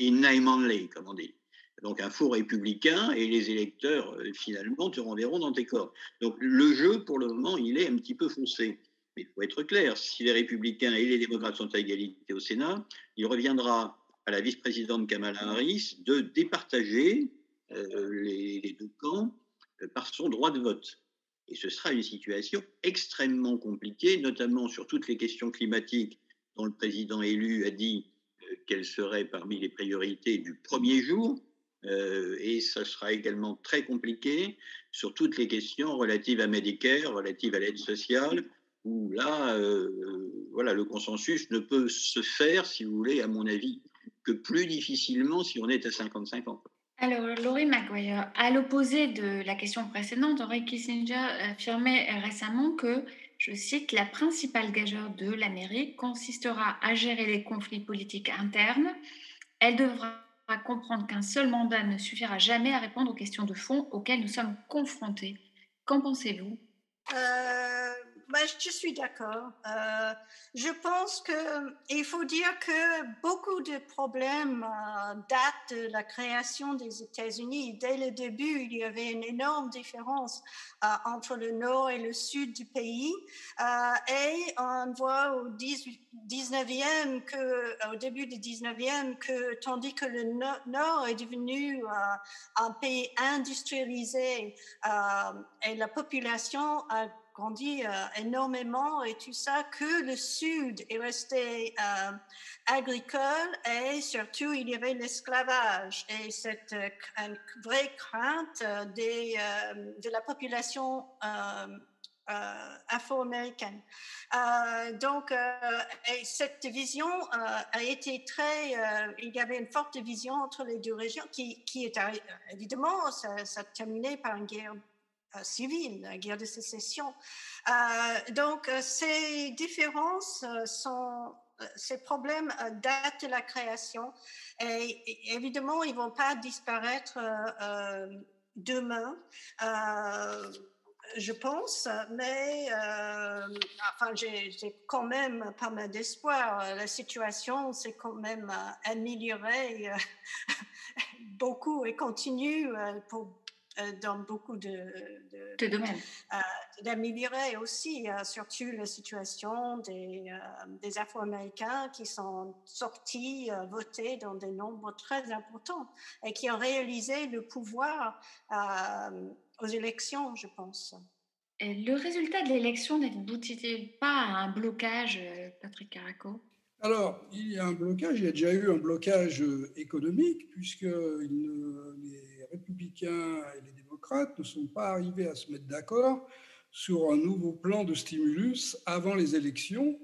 in only, comme on dit. Donc un faux républicain et les électeurs finalement te renverront dans tes corps. Donc le jeu pour le moment il est un petit peu foncé. Mais il faut être clair, si les républicains et les démocrates sont à égalité au Sénat, il reviendra à la vice-présidente Kamala Harris de départager euh, les, deux camps euh, par son droit de vote. Et ce sera une situation extrêmement compliquée, notamment sur toutes les questions climatiques dont le président élu a dit euh, qu'elles seraient parmi les priorités du premier jour. et ça sera également très compliqué sur toutes les questions relatives à Medicare, relatives à l'aide sociale, où là, voilà, le consensus ne peut se faire, si vous voulez, à mon avis, que plus difficilement si on est à 55 ans. Alors, Laurie McGuire, à l'opposé de la question précédente, Henry Kissinger affirmait récemment que, je cite, la principale gageure de l'Amérique consistera à gérer les conflits politiques internes. Elle devra comprendre qu'un seul mandat ne suffira jamais à répondre aux questions de fond auxquelles nous sommes confrontés. Qu'en pensez-vous? Euh, bah, je suis d'accord. Euh, je pense qu'il faut dire que beaucoup de problèmes euh, datent de la création des États-Unis. Dès le début, il y avait une énorme différence euh, entre le nord et le sud du pays. et on voit au 19e que, au début du 19e, que tandis que le nord est devenu un pays industrialisé et la population a grandi euh, énormément et tout ça, que le Sud est resté euh, agricole et surtout il y avait l'esclavage et cette euh, une vraie crainte de la population afro-américaine. donc, et cette division a été très, il y avait une forte division entre les deux régions qui, qui est évidemment, ça, ça a terminé par une guerre civile, la guerre de sécession. Euh, donc, euh, ces différences sont, ces problèmes datent de la création et, évidemment, ils ne vont pas disparaître demain. je pense, mais enfin, j'ai quand même pas mal d'espoir. La situation s'est quand même améliorée [laughs] beaucoup et continue pour euh, dans beaucoup de, de, domaines. Euh, d'améliorer aussi, euh, surtout la situation des, des Afro-Américains qui sont sortis voter dans des nombres très importants et qui ont réalisé le pouvoir aux élections, je pense. Le résultat de l'élection n'aboutit-il pas à un blocage, Patrick Caraco? Alors, il y a un blocage, il y a déjà eu un blocage économique, puisque les républicains et les démocrates ne sont pas arrivés à se mettre d'accord sur un nouveau plan de stimulus avant les élections,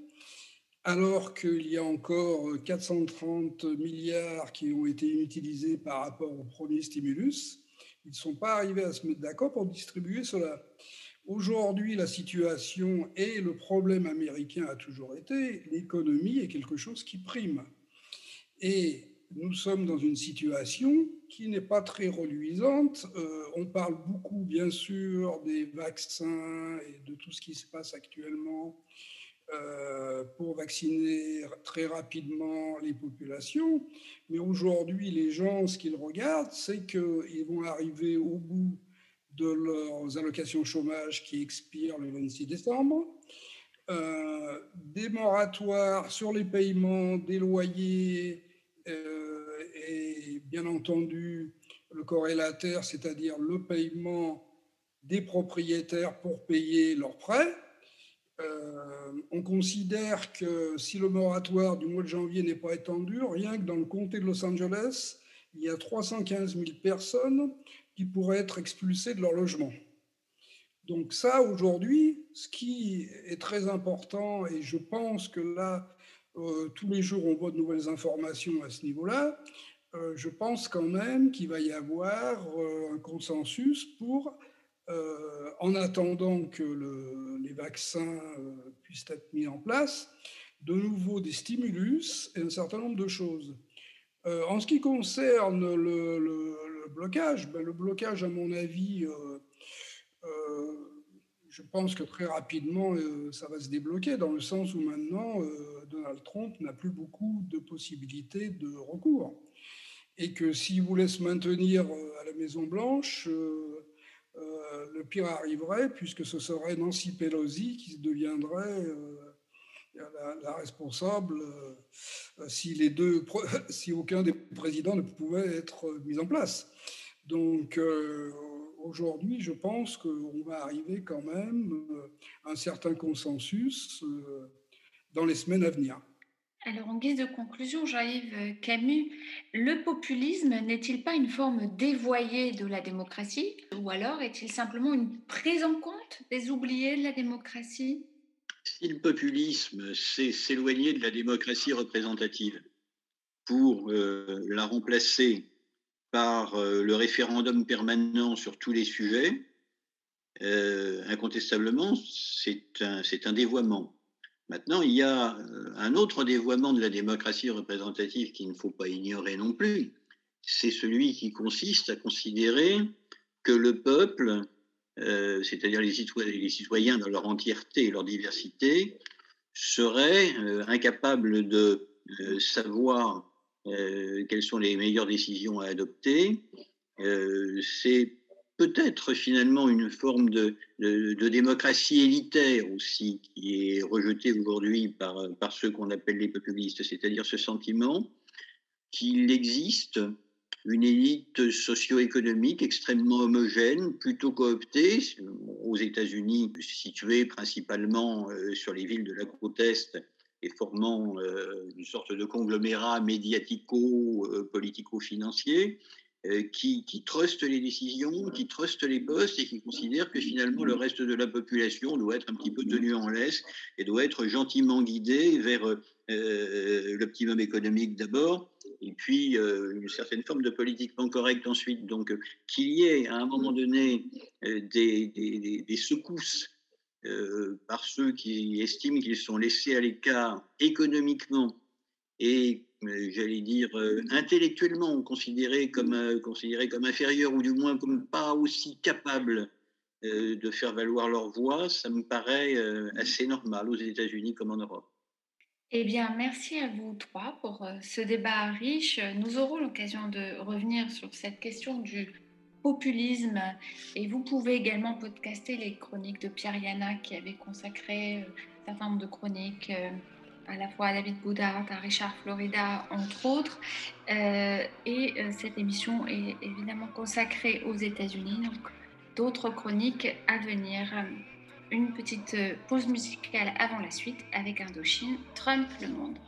alors qu'il y a encore 430 milliards qui ont été inutilisés par rapport au premier stimulus. Ils ne sont pas arrivés à se mettre d'accord pour distribuer cela. Aujourd'hui, la situation et le problème américain a toujours été l'économie est quelque chose qui prime. Et nous sommes dans une situation qui n'est pas très reluisante. Euh, on parle beaucoup, bien sûr, des vaccins et de tout ce qui se passe actuellement euh, pour vacciner très rapidement les populations. Mais aujourd'hui, les gens, ce qu'ils regardent, c'est qu'ils vont arriver au bout de leurs allocations chômage qui expirent le 26 décembre. Euh, des moratoires sur les paiements des loyers bien entendu le corrélateur, c'est-à-dire le paiement des propriétaires pour payer leurs prêts. Euh, on considère que si le moratoire du mois de janvier n'est pas étendu, rien que dans le comté de Los Angeles, il y a 315 000 personnes qui pourraient être expulsées de leur logement. Donc ça, aujourd'hui, ce qui est très important, et je pense que là, euh, tous les jours, on voit de nouvelles informations à ce niveau-là. Euh, je pense quand même qu'il va y avoir euh, un consensus pour, en attendant que les vaccins puissent être mis en place, de nouveau des stimulus et un certain nombre de choses. en ce qui concerne le, blocage, ben, le blocage, à mon avis, je pense que très rapidement, ça va se débloquer dans le sens où maintenant, Donald Trump n'a plus beaucoup de possibilités de recours. Et que s'il voulait se maintenir euh, à la Maison-Blanche, euh, euh, le pire arriverait, puisque ce serait Nancy Pelosi qui deviendrait la, responsable si, les deux, [laughs] si aucun des présidents ne pouvait être mis en place. Donc aujourd'hui, je pense qu'on va arriver quand même à un certain consensus dans les semaines à venir. Alors, en guise de conclusion, Jean-Yves Camus, le populisme n'est-il pas une forme dévoyée de la démocratie ou alors est-il simplement une prise en compte des oubliés de la démocratie? Si le populisme, c'est s'éloigner de la démocratie représentative pour euh, la remplacer par euh, le référendum permanent sur tous les sujets, euh, incontestablement, c'est un dévoiement. Maintenant, il y a euh, un autre dévoiement de la démocratie représentative qu'il ne faut pas ignorer non plus. C'est celui qui consiste à considérer que le peuple, euh, c'est-à-dire les citoyens, dans leur entièreté et leur diversité, serait euh, incapable de savoir quelles sont les meilleures décisions à adopter. c'est peut-être finalement une forme de, démocratie élitaire aussi qui est rejetée aujourd'hui par, par ceux qu'on appelle les populistes, c'est-à-dire ce sentiment qu'il existe une élite socio-économique extrêmement homogène, plutôt cooptée, aux États-Unis, située principalement euh, sur les villes de la côte Est et formant euh, une sorte de conglomérat médiatico-politico-financier, euh, qui, qui trustent les décisions, qui trustent les postes et qui considèrent que finalement le reste de la population doit être un petit peu tenu en laisse et doit être gentiment guidé vers euh, l'optimum économique d'abord et puis euh, une certaine forme de politiquement correcte ensuite. Donc qu'il y ait à un moment donné des, secousses par ceux qui estiment qu'ils sont laissés à l'écart économiquement et j'allais dire, euh, intellectuellement considérés comme, euh, considérés comme inférieurs ou du moins comme pas aussi capables de faire valoir leur voix, ça me paraît assez normal aux États-Unis comme en Europe. Eh bien, merci à vous trois pour ce débat riche. Nous aurons l'occasion de revenir sur cette question du populisme. Et vous pouvez également podcaster les chroniques de Pierre Yana qui avait consacré un certain nombre de chroniques à la fois à David Boudard, à Richard Florida, entre autres. Euh, et euh, cette émission est évidemment consacrée aux États-Unis, donc d'autres chroniques à venir. Une petite pause musicale avant la suite avec Indochine, Trump le monde.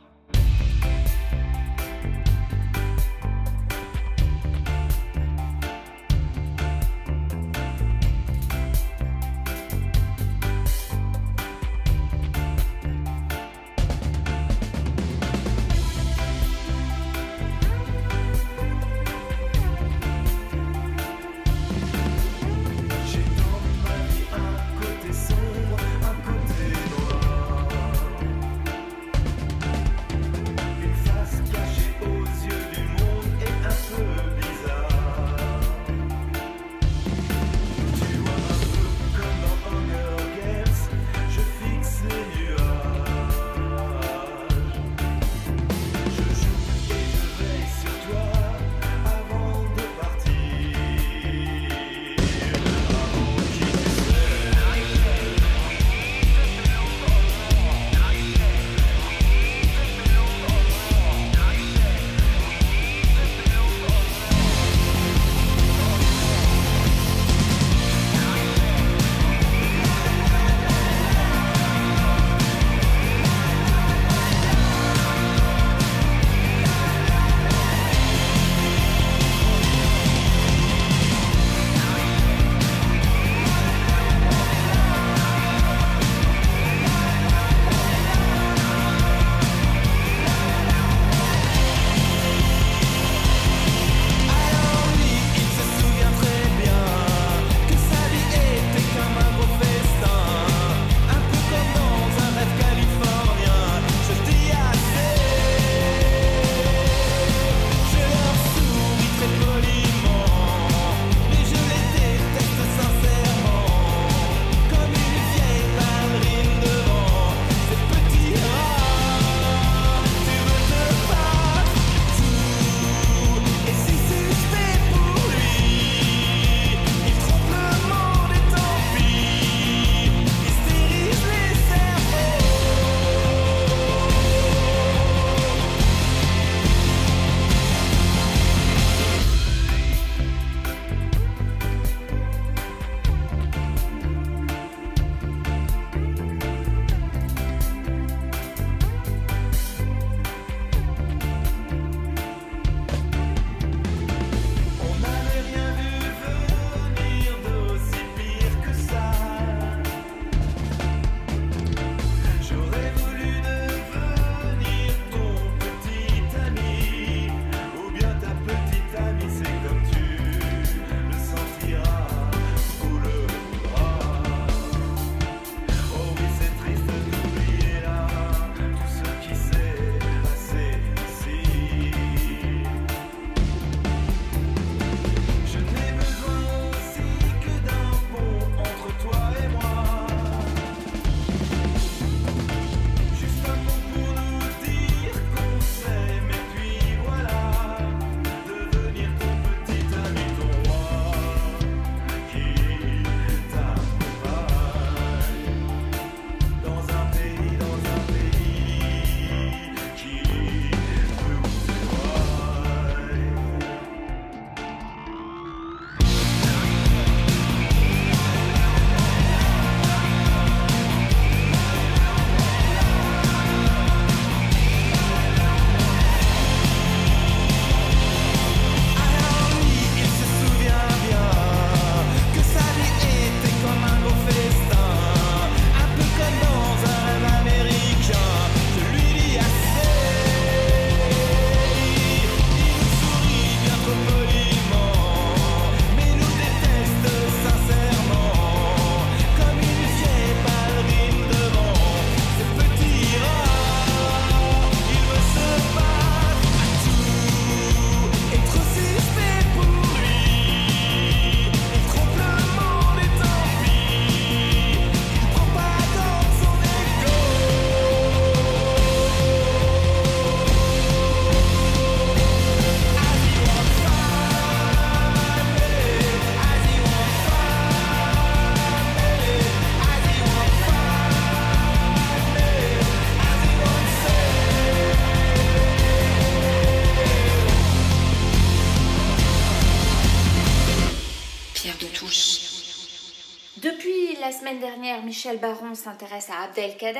Michel Baron s'intéresse à Abdelkader,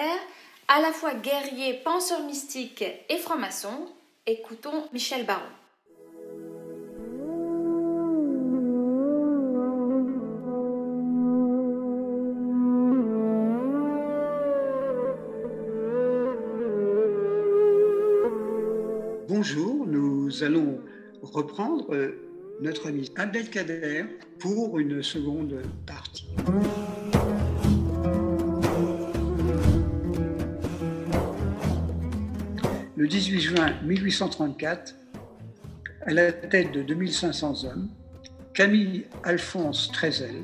à la fois guerrier, penseur mystique et franc-maçon. Écoutons Michel Baron. Bonjour, nous allons reprendre euh, notre ami Abdelkader pour une seconde partie. Le 18 juin 1834, à la tête de 2500 hommes, Camille Alphonse Trezel,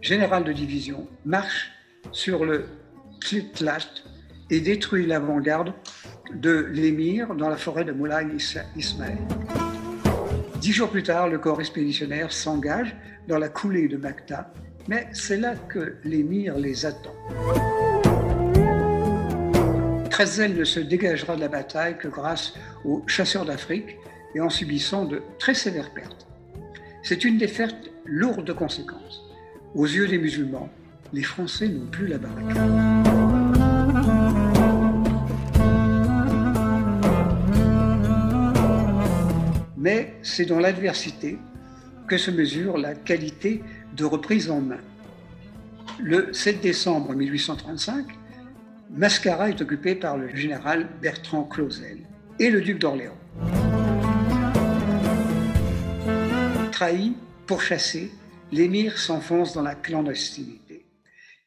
général de division, marche sur le Tlitlat et détruit l'avant-garde de l'émir dans la forêt de Moulay Ismaël. Dix jours plus tard, le corps expéditionnaire s'engage dans la coulée de Macta, mais c'est là que l'émir les attend. Trezel ne se dégagera de la bataille que grâce aux chasseurs d'Afrique et en subissant de très sévères pertes. C'est une défaite lourde de conséquences. Aux yeux des musulmans, les Français n'ont plus la barricade. mais c'est dans l'adversité que se mesure la qualité de reprise en main. Le 7 décembre 1835, Mascara est occupé par le général Bertrand Clausel et le duc d'Orléans. Trahi, pourchassé, l'émir s'enfonce dans la clandestinité.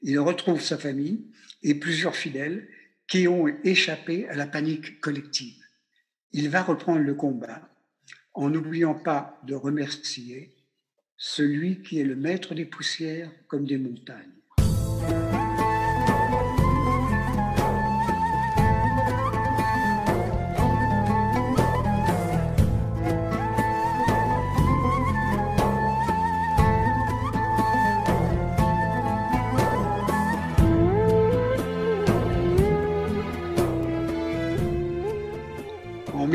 Il retrouve sa famille et plusieurs fidèles qui ont échappé à la panique collective. Il va reprendre le combat en n'oubliant pas de remercier celui qui est le maître des poussières comme des montagnes.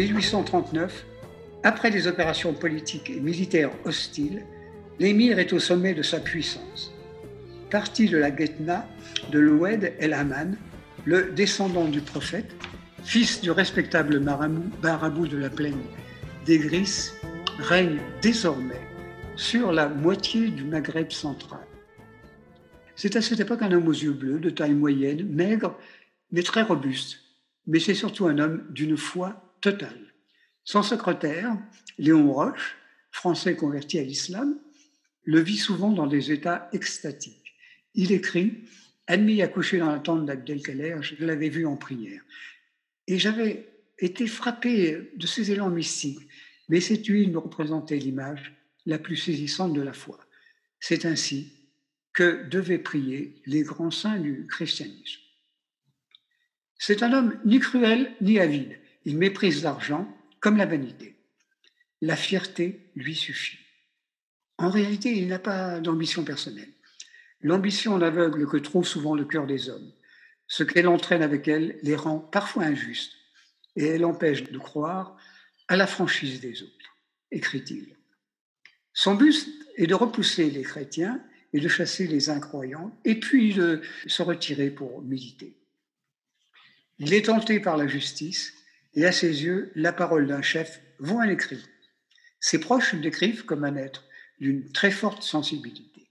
1839, après des opérations politiques et militaires hostiles, l'émir est au sommet de sa puissance. Parti de la Ghetna de l'Oued el-Haman, le descendant du prophète, fils du respectable marabout de la plaine d'Egris, règne désormais sur la moitié du Maghreb central. C'est à cette époque un homme aux yeux bleus, de taille moyenne, maigre, mais très robuste. Mais c'est surtout un homme d'une foi totale. Son secrétaire, Léon Roche, français converti à l'islam, le vit souvent dans des états extatiques. Il écrit Admis à coucher dans la tente d'Abdelkader, je l'avais vu en prière. Et j'avais été frappé de ses élans mystiques, mais cette huile me représentait l'image la plus saisissante de la foi. C'est ainsi que devaient prier les grands saints du christianisme. C'est un homme ni cruel ni avide. Il méprise l'argent, comme la vanité. La fierté lui suffit. En réalité, il n'a pas d'ambition personnelle. L'ambition l'aveugle que trouve souvent le cœur des hommes. Ce qu'elle entraîne avec elle les rend parfois injustes et elle empêche de croire à la franchise des autres, écrit-il. Son but est de repousser les chrétiens et de chasser les incroyants, et puis de se retirer pour militer. Il est tenté par la justice et à ses yeux, la parole d'un chef vaut un écrit. Ses proches le décrivent comme un être d'une très forte sensibilité.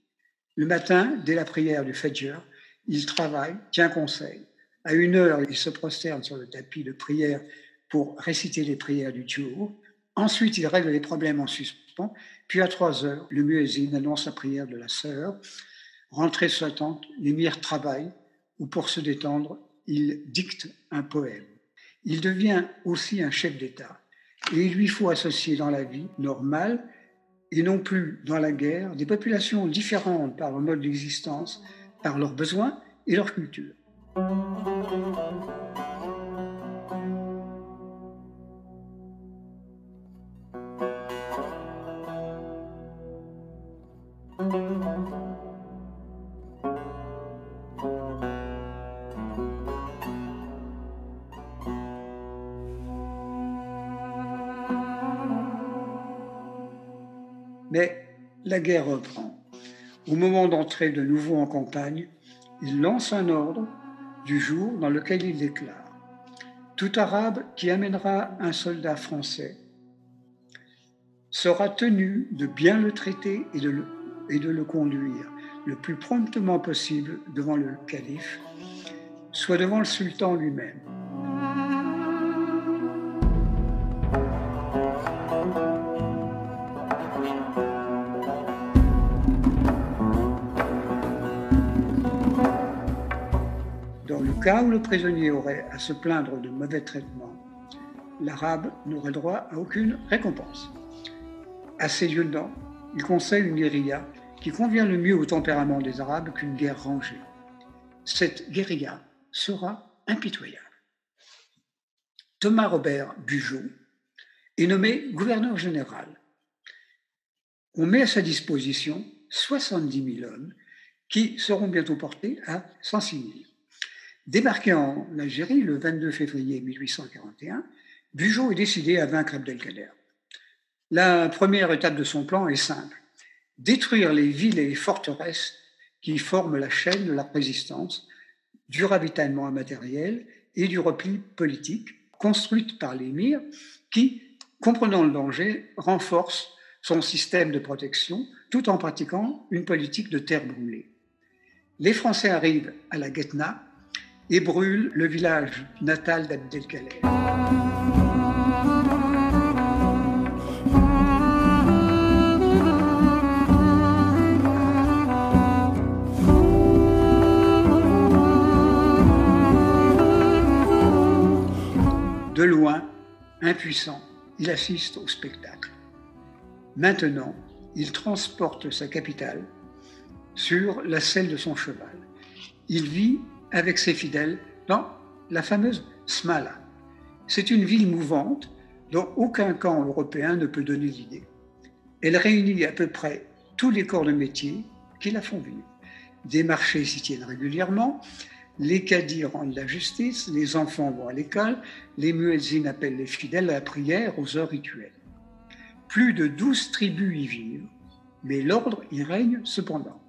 Le matin, dès la prière du Fajr, il travaille, tient conseil. À une heure, il se prosterne sur le tapis de prière pour réciter les prières du jour. Ensuite, il règle les problèmes en suspens. Puis à trois heures, le muezzin annonce la prière de la sœur. Rentré sur sa tente, l'émir travaille ou pour se détendre, il dicte un poème il devient aussi un chef d'État. Et il lui faut associer dans la vie normale et non plus dans la guerre des populations différentes par leur mode d'existence, par leurs besoins et leur culture. La guerre reprend. Au moment d'entrer de nouveau en campagne, il lance un ordre du jour dans lequel il déclare Tout arabe qui amènera un soldat français sera tenu de bien le traiter et de le, et de le conduire le plus promptement possible devant le calife, soit devant le sultan lui-même. Cas où le prisonnier aurait à se plaindre de mauvais traitements, l'arabe n'aurait droit à aucune récompense. À ses lieutenants, il conseille une guérilla qui convient le mieux au tempérament des Arabes qu'une guerre rangée. Cette guérilla sera impitoyable. Thomas Robert Bugeaud est nommé gouverneur général. On met à sa disposition 70 000 hommes qui seront bientôt portés à 106 000. Débarqué en Algérie le 22 février 1841, Bugeaud est décidé à vaincre Abdelkader. La première étape de son plan est simple détruire les villes et les forteresses qui forment la chaîne de la résistance, du ravitaillement matériel et du repli politique, construite par l'émir, qui, comprenant le danger, renforce son système de protection tout en pratiquant une politique de terre brûlée. Les Français arrivent à la Guetna et brûlent le village natal d'Abdelkader. De loin, impuissant, il assiste au spectacle. Maintenant, il transporte sa capitale sur la selle de son cheval. Il vit avec ses fidèles dans la fameuse Smala. C'est une ville mouvante dont aucun camp européen ne peut donner l'idée. Elle réunit à peu près tous les corps de métier qui la font vivre. Des marchés s'y tiennent régulièrement, les caddies rendent la justice, les enfants vont à l'école, les muezzins appellent les fidèles à la prière aux heures rituelles. Plus de douze tribus y vivent, mais l'ordre y règne cependant.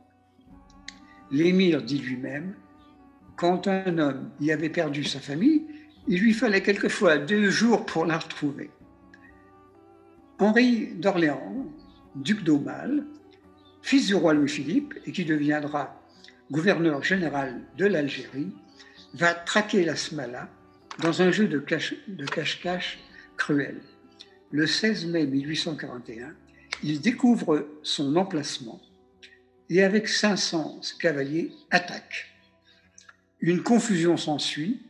L'émir dit lui-même, quand un homme y avait perdu sa famille, il lui fallait quelquefois deux jours pour la retrouver. Henri d'Orléans, duc d'Aumale, fils du roi Louis-Philippe et qui deviendra gouverneur général de l'Algérie, va traquer la Smala dans un jeu de cache-cache cruel. Le 16 mai 1841, il découvre son emplacement et avec 500 cavaliers attaque. Une confusion s'ensuit.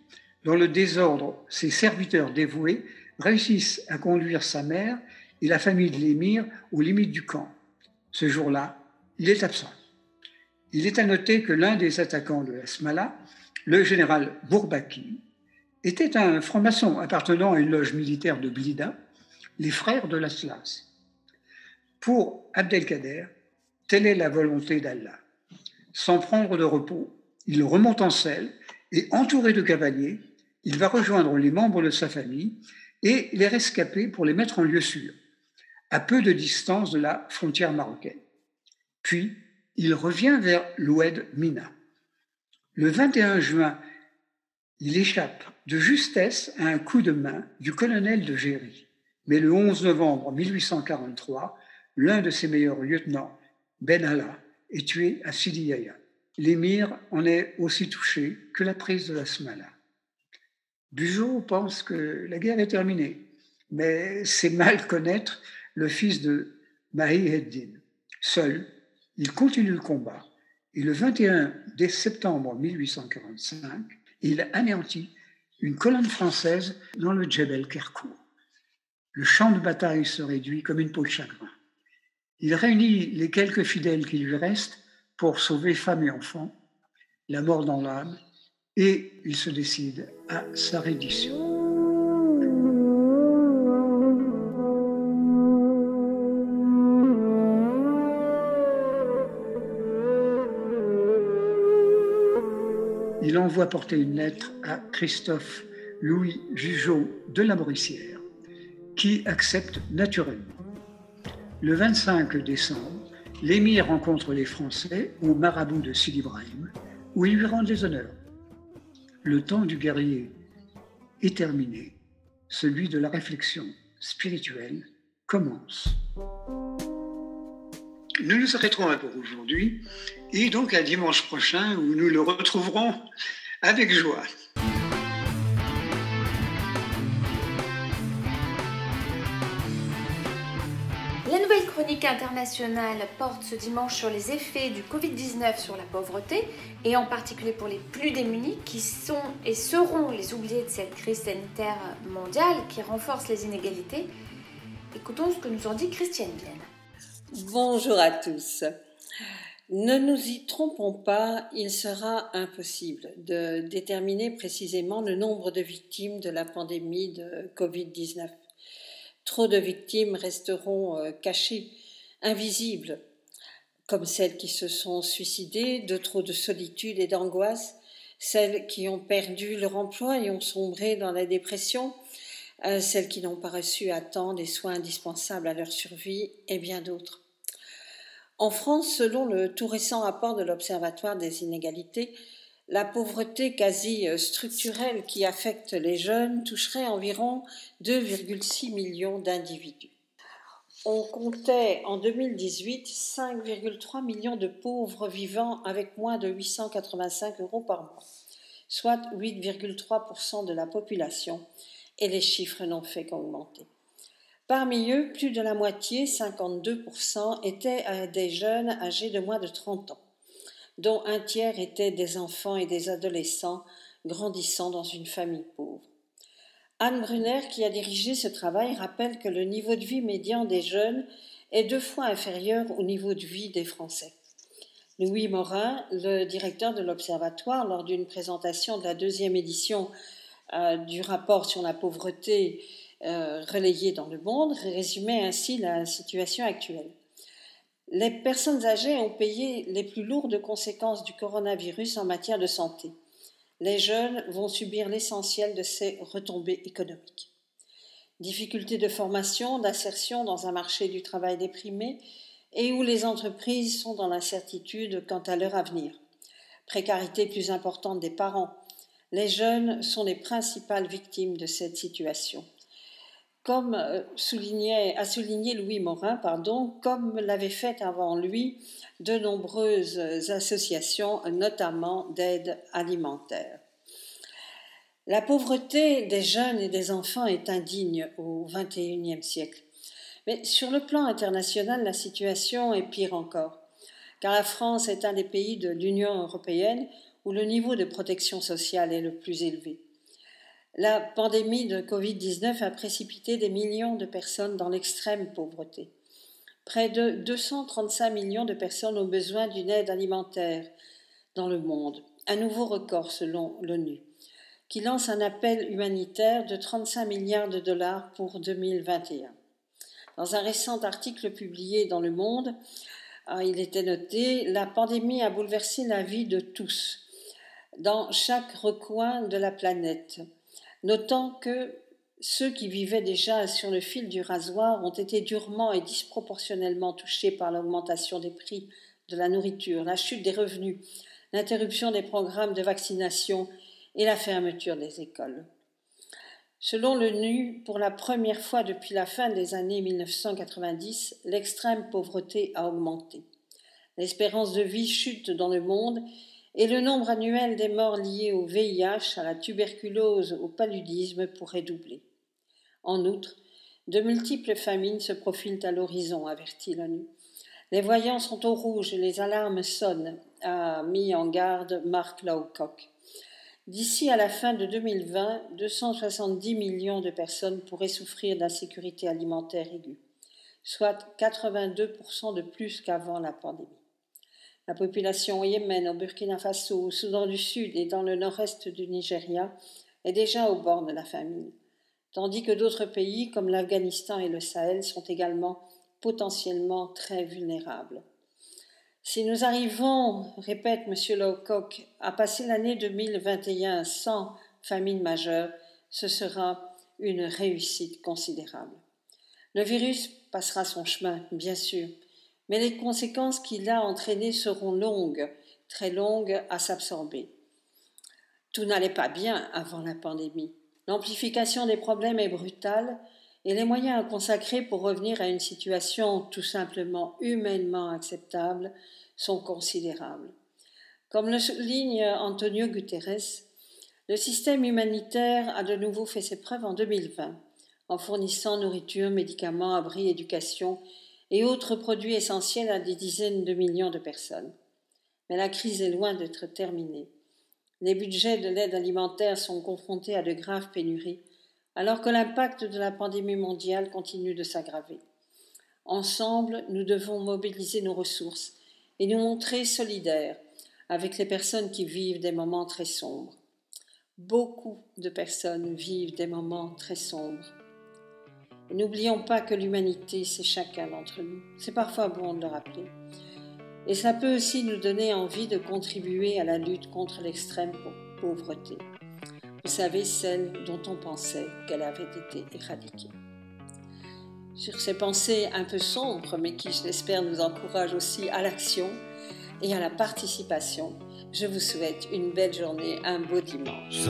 Dans le désordre, ses serviteurs dévoués réussissent à conduire sa mère et la famille de l'émir aux limites du camp. Ce jour-là, il est absent. Il est à noter que l'un des attaquants de la Smala, le général Bourbaki, était un franc-maçon appartenant à une loge militaire de Blida, les frères de l'Atlas. Pour Abdelkader, telle est la volonté d'Allah. Sans prendre de repos, il remonte en selle et, entouré de cavaliers, il va rejoindre les membres de sa famille et les rescaper pour les mettre en lieu sûr, à peu de distance de la frontière marocaine. Puis, il revient vers l'Oued Mina. Le 21 juin, il échappe de justesse à un coup de main du colonel de Géry. Mais le 11 novembre 1843, l'un de ses meilleurs lieutenants, Ben Allah, est tué à Sidi Yaya. L'émir en est aussi touché que la prise de la Smala. Bugeaud pense que la guerre est terminée, mais c'est mal connaître le fils de Mahi Eddin. Seul, il continue le combat et le 21 septembre 1845, il anéantit une colonne française dans le Djebel Kerkour. Le champ de bataille se réduit comme une peau de chagrin. Il réunit les quelques fidèles qui lui restent pour sauver femmes et enfants, la mort dans l'âme, et il se décide à sa reddition. il envoie porter une lettre à Christophe Louis Jugeot de la Mauricière, qui accepte naturellement. Le 25 décembre, l'émir rencontre les Français au marabout de Sidi Ibrahim, où ils lui rendent les honneurs. Le temps du guerrier est terminé, celui de la réflexion spirituelle commence. Nous nous arrêterons là pour aujourd'hui et donc à dimanche prochain où nous le retrouverons avec joie. Chronique internationale porte ce dimanche sur les effets du Covid-19 sur la pauvreté, et en particulier pour les plus démunis, qui sont et seront les oubliés de cette crise sanitaire mondiale qui renforce les inégalités. Écoutons ce que nous en dit Christiane Vienne. Bonjour à tous. Ne nous y trompons pas, il sera impossible de déterminer précisément le nombre de victimes de la pandémie de Covid-19. Trop de victimes resteront euh, cachées, invisibles, comme celles qui se sont suicidées, de trop de solitude et d'angoisse, celles qui ont perdu leur emploi et ont sombré dans la dépression, euh, celles qui n'ont pas reçu à temps des soins indispensables à leur survie et bien d'autres. En France, selon le tout récent rapport de l'Observatoire des inégalités, la pauvreté quasi euh, structurelle qui affecte les jeunes toucherait environ 2,6 millions d'individus. On comptait en 2018 5,3 millions de pauvres vivant avec moins de 885 euros par mois, soit 8,3% de la population, et les chiffres n'ont fait qu'augmenter. Parmi eux, plus de la moitié, 52%, étaient euh, des jeunes âgés de moins de 30 ans dont un tiers étaient des enfants et des adolescents grandissant dans une famille pauvre. Anne Brunner, qui a dirigé ce travail, rappelle que le niveau de vie médian des jeunes est deux fois inférieur au niveau de vie des Français. Louis Morin, le directeur de l'Observatoire, lors d'une présentation de la deuxième édition euh, du rapport sur la pauvreté euh, relayé dans le monde, résumait ainsi la situation actuelle. Les personnes âgées ont payé les plus lourdes conséquences du coronavirus en matière de santé. Les jeunes vont subir l'essentiel de ces retombées économiques. Difficultés de formation, d'insertion dans un marché du travail déprimé et où les entreprises sont dans l'incertitude quant à leur avenir. Précarité plus importante des parents. Les jeunes sont les principales victimes de cette situation comme euh, soulignait, a souligné Louis Morin, comme l'avaient fait avant lui de nombreuses associations, notamment d'aide alimentaire. La pauvreté des jeunes et des enfants est indigne au XXIe siècle. Mais sur le plan international, la situation est pire encore, car la France est un des pays de l'Union européenne où le niveau de protection sociale est le plus élevé. La pandémie de Covid-19 a précipité des millions de personnes dans l'extrême pauvreté. Près de 235 millions de personnes ont besoin d'une aide alimentaire dans le monde, un nouveau record selon l'ONU, qui lance un appel humanitaire de 35 milliards de dollars pour 2021. Dans un récent article publié dans Le Monde, ah, il était noté La pandémie a bouleversé la vie de tous, dans chaque recoin de la planète notant que ceux qui vivaient déjà sur le fil du rasoir ont été durement et disproportionnellement touchés par l'augmentation des prix de la nourriture, la chute des revenus, l'interruption des programmes de vaccination et la fermeture des écoles. Selon l'ONU, pour la première fois depuis la fin des années 1990, l'extrême pauvreté a augmenté. L'espérance de vie chute dans le monde et le nombre annuel des morts liés au VIH, à la tuberculose, au paludisme pourrait doubler. En outre, de multiples famines se profilent à l'horizon, avertit l'ONU. Les voyants sont au rouge les alarmes sonnent, a mis en garde Mark Lowcock. D'ici à la fin de 2020, 270 millions de personnes pourraient souffrir d'insécurité alimentaire aiguë, soit 82% de plus qu'avant la pandémie. La population au Yémen, au Burkina Faso, au Soudan du Sud et dans le nord-est du Nigeria est déjà au bord de la famine, tandis que d'autres pays comme l'Afghanistan et le Sahel sont également potentiellement très vulnérables. Si nous arrivons, répète M. Lowcock, à passer l'année 2021 sans famine majeure, ce sera une réussite considérable. Le virus passera son chemin, bien sûr, mais les conséquences qu'il a entraînées seront longues, très longue à s'absorber. Tout n'allait pas bien avant la pandémie. L'amplification des problèmes est brutale et les moyens à consacrer pour revenir à une situation tout simplement humainement acceptable sont considérables. Comme le souligne Antonio Guterres, le système humanitaire a de nouveau fait ses preuves en 2020 en fournissant nourriture, médicaments, abris, éducation et autres produits essentiels à des dizaines de millions de personnes. Mais la crise est loin d'être terminée. Les budgets de l'aide alimentaire sont confrontés à de graves pénuries, alors que l'impact de la pandémie mondiale continue de s'aggraver. Ensemble, nous devons mobiliser nos ressources et nous montrer solidaires avec les personnes qui vivent des moments très sombres. Beaucoup de personnes vivent des moments très sombres. N'oublions pas que l'humanité, c'est chacun d'entre nous. C'est parfois bon de le rappeler. Et ça peut aussi nous donner envie de contribuer à la lutte contre l'extrême pauvreté. Vous savez, celle dont on pensait qu'elle avait été éradiquée. Sur ces pensées un peu sombres, mais qui, je l'espère, nous encouragent aussi à l'action et à la participation, je vous souhaite une belle journée, un beau dimanche.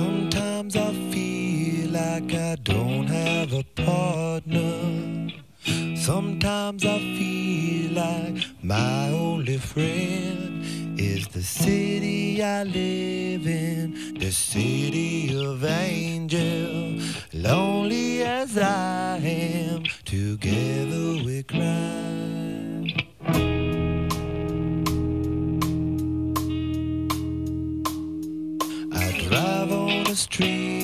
Like I don't have a partner. Sometimes I feel like my only friend is the city I live in, the city of angels. Lonely as I am, together we cry. I drive on the streets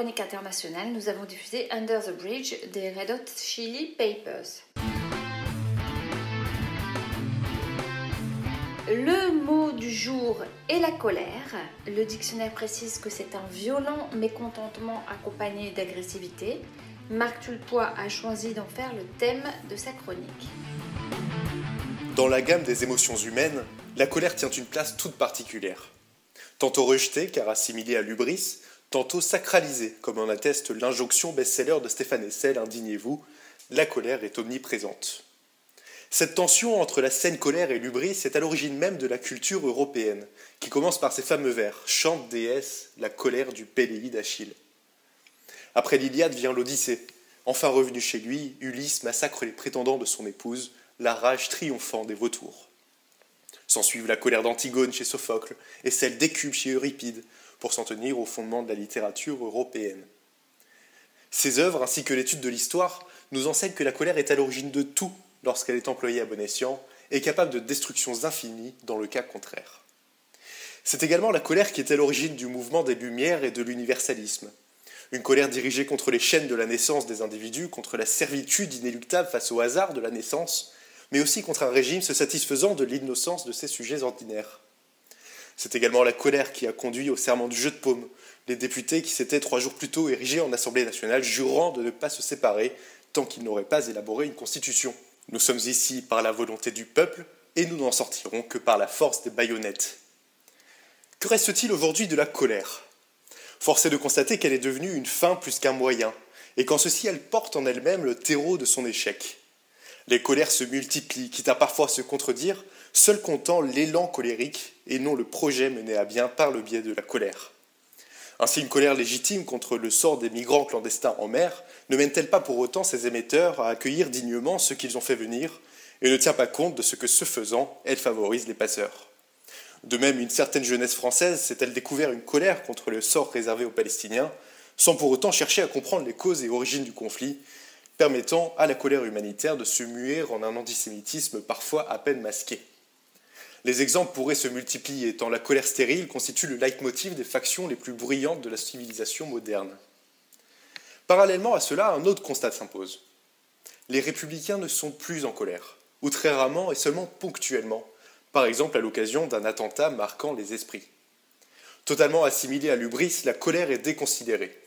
chronique internationale, nous avons diffusé Under the Bridge des Red Hot Chili Papers. Le mot du jour est la colère. Le dictionnaire précise que c'est un violent mécontentement accompagné d'agressivité. Marc Tulpois a choisi d'en faire le thème de sa chronique. Dans la gamme des émotions humaines, la colère tient une place toute particulière. Tantôt rejetée car assimilée à l'ubris, tantôt sacralisée, comme en atteste l'injonction best-seller de Stéphane Hessel, Indignez-vous, la colère est omniprésente. Cette tension entre la saine colère et l'ubris est à l'origine même de la culture européenne, qui commence par ces fameux vers Chante déesse, la colère du Péléi d'Achille. Après l'Iliade vient l'Odyssée. Enfin revenu chez lui, Ulysse massacre les prétendants de son épouse, la rage triomphant des vautours. S'ensuivent la colère d'Antigone chez Sophocle et celle d'Écube chez Euripide, pour s'en tenir au fondement de la littérature européenne. Ces œuvres, ainsi que l'étude de l'histoire, nous enseignent que la colère est à l'origine de tout lorsqu'elle est employée à bon escient et capable de destructions infinies dans le cas contraire. C'est également la colère qui est à l'origine du mouvement des Lumières et de l'universalisme. Une colère dirigée contre les chaînes de la naissance des individus, contre la servitude inéluctable face au hasard de la naissance, mais aussi contre un régime se satisfaisant de l'innocence de ses sujets ordinaires. C'est également la colère qui a conduit au serment du jeu de paume, les députés qui s'étaient trois jours plus tôt érigés en Assemblée nationale, jurant de ne pas se séparer tant qu'ils n'auraient pas élaboré une constitution. Nous sommes ici par la volonté du peuple, et nous n'en sortirons que par la force des baïonnettes. Que reste-t-il aujourd'hui de la colère? Force est de constater qu'elle est devenue une fin plus qu'un moyen, et qu'en ceci elle porte en elle-même le terreau de son échec. Les colères se multiplient, quitte à parfois se contredire, seul comptant l'élan colérique et non le projet mené à bien par le biais de la colère. Ainsi, une colère légitime contre le sort des migrants clandestins en mer ne mène-t-elle pas pour autant ses émetteurs à accueillir dignement ceux qu'ils ont fait venir et ne tient pas compte de ce que, ce faisant, elle favorise les passeurs De même, une certaine jeunesse française s'est-elle découvert une colère contre le sort réservé aux Palestiniens, sans pour autant chercher à comprendre les causes et origines du conflit, permettant à la colère humanitaire de se muer en un antisémitisme parfois à peine masqué. Les exemples pourraient se multiplier, tant la colère stérile constitue le leitmotiv des factions les plus bruyantes de la civilisation moderne. Parallèlement à cela, un autre constat s'impose. Les républicains ne sont plus en colère, ou très rarement et seulement ponctuellement, par exemple à l'occasion d'un attentat marquant les esprits. Totalement assimilée à l'ubris, la colère est déconsidérée.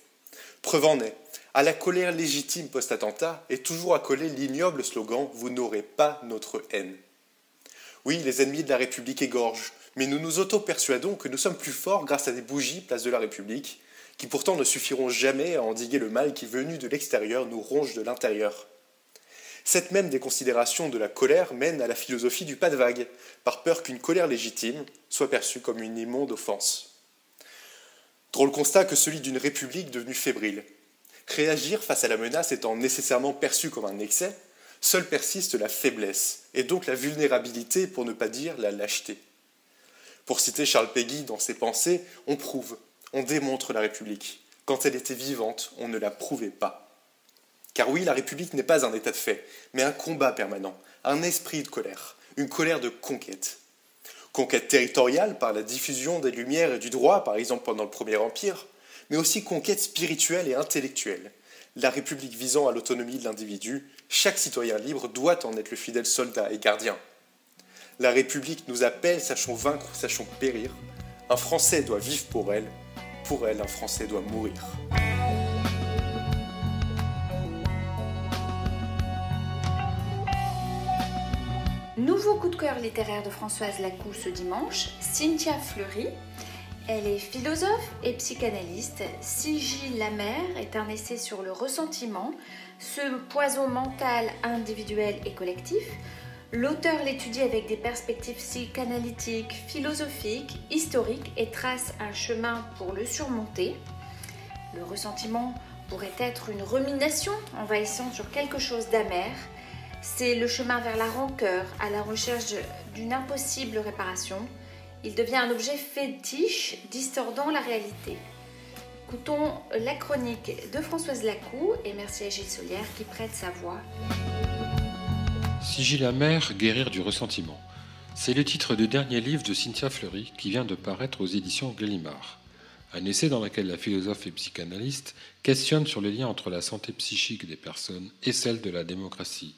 Preuve en est, à la colère légitime post-attentat est toujours accolé l'ignoble slogan Vous n'aurez pas notre haine. Oui, les ennemis de la République égorgent, mais nous nous auto-persuadons que nous sommes plus forts grâce à des bougies place de la République, qui pourtant ne suffiront jamais à endiguer le mal qui, venu de l'extérieur, nous ronge de l'intérieur. Cette même déconsidération de la colère mène à la philosophie du pas de vague, par peur qu'une colère légitime soit perçue comme une immonde offense. Drôle constat que celui d'une république devenue fébrile. Réagir face à la menace étant nécessairement perçu comme un excès, seule persiste la faiblesse, et donc la vulnérabilité, pour ne pas dire la lâcheté. Pour citer Charles Péguy dans ses pensées, on prouve, on démontre la République. Quand elle était vivante, on ne la prouvait pas. Car oui, la République n'est pas un état de fait, mais un combat permanent, un esprit de colère, une colère de conquête. Conquête territoriale par la diffusion des lumières et du droit, par exemple pendant le Premier Empire, mais aussi conquête spirituelle et intellectuelle, la République visant à l'autonomie de l'individu, chaque citoyen libre doit en être le fidèle soldat et gardien. La République nous appelle, sachons vaincre, sachons périr. Un Français doit vivre pour elle, pour elle, un Français doit mourir. Nouveau coup de cœur littéraire de Françoise Lacou ce dimanche, Cynthia Fleury. Elle est philosophe et psychanalyste. Sigil la mer est un essai sur le ressentiment, ce poison mental individuel et collectif. L'auteur l'étudie avec des perspectives psychanalytiques, philosophiques, historiques et trace un chemin pour le surmonter. Le ressentiment pourrait être une rumination envahissant sur quelque chose d'amer. C'est le chemin vers la rancœur, à la recherche d'une impossible réparation. Il devient un objet fétiche, distordant la réalité. Écoutons la chronique de Françoise Lacou et merci à Gilles Solière qui prête sa voix. Sigil amer, guérir du ressentiment. C'est le titre du dernier livre de Cynthia Fleury qui vient de paraître aux éditions Gallimard. Un essai dans lequel la philosophe et psychanalyste questionne sur les liens entre la santé psychique des personnes et celle de la démocratie.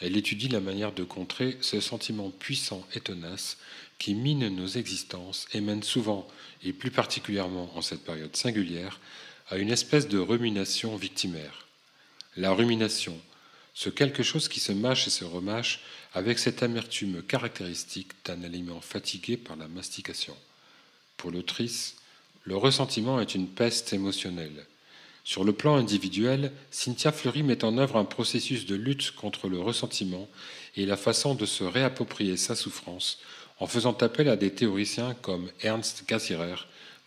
Elle étudie la manière de contrer ce sentiment puissant et tenace qui mine nos existences et mène souvent, et plus particulièrement en cette période singulière, à une espèce de rumination victimaire. La rumination, ce quelque chose qui se mâche et se remâche avec cette amertume caractéristique d'un aliment fatigué par la mastication. Pour l'autrice, le ressentiment est une peste émotionnelle. Sur le plan individuel, Cynthia Fleury met en œuvre un processus de lutte contre le ressentiment et la façon de se réapproprier sa souffrance en faisant appel à des théoriciens comme Ernst Cassirer,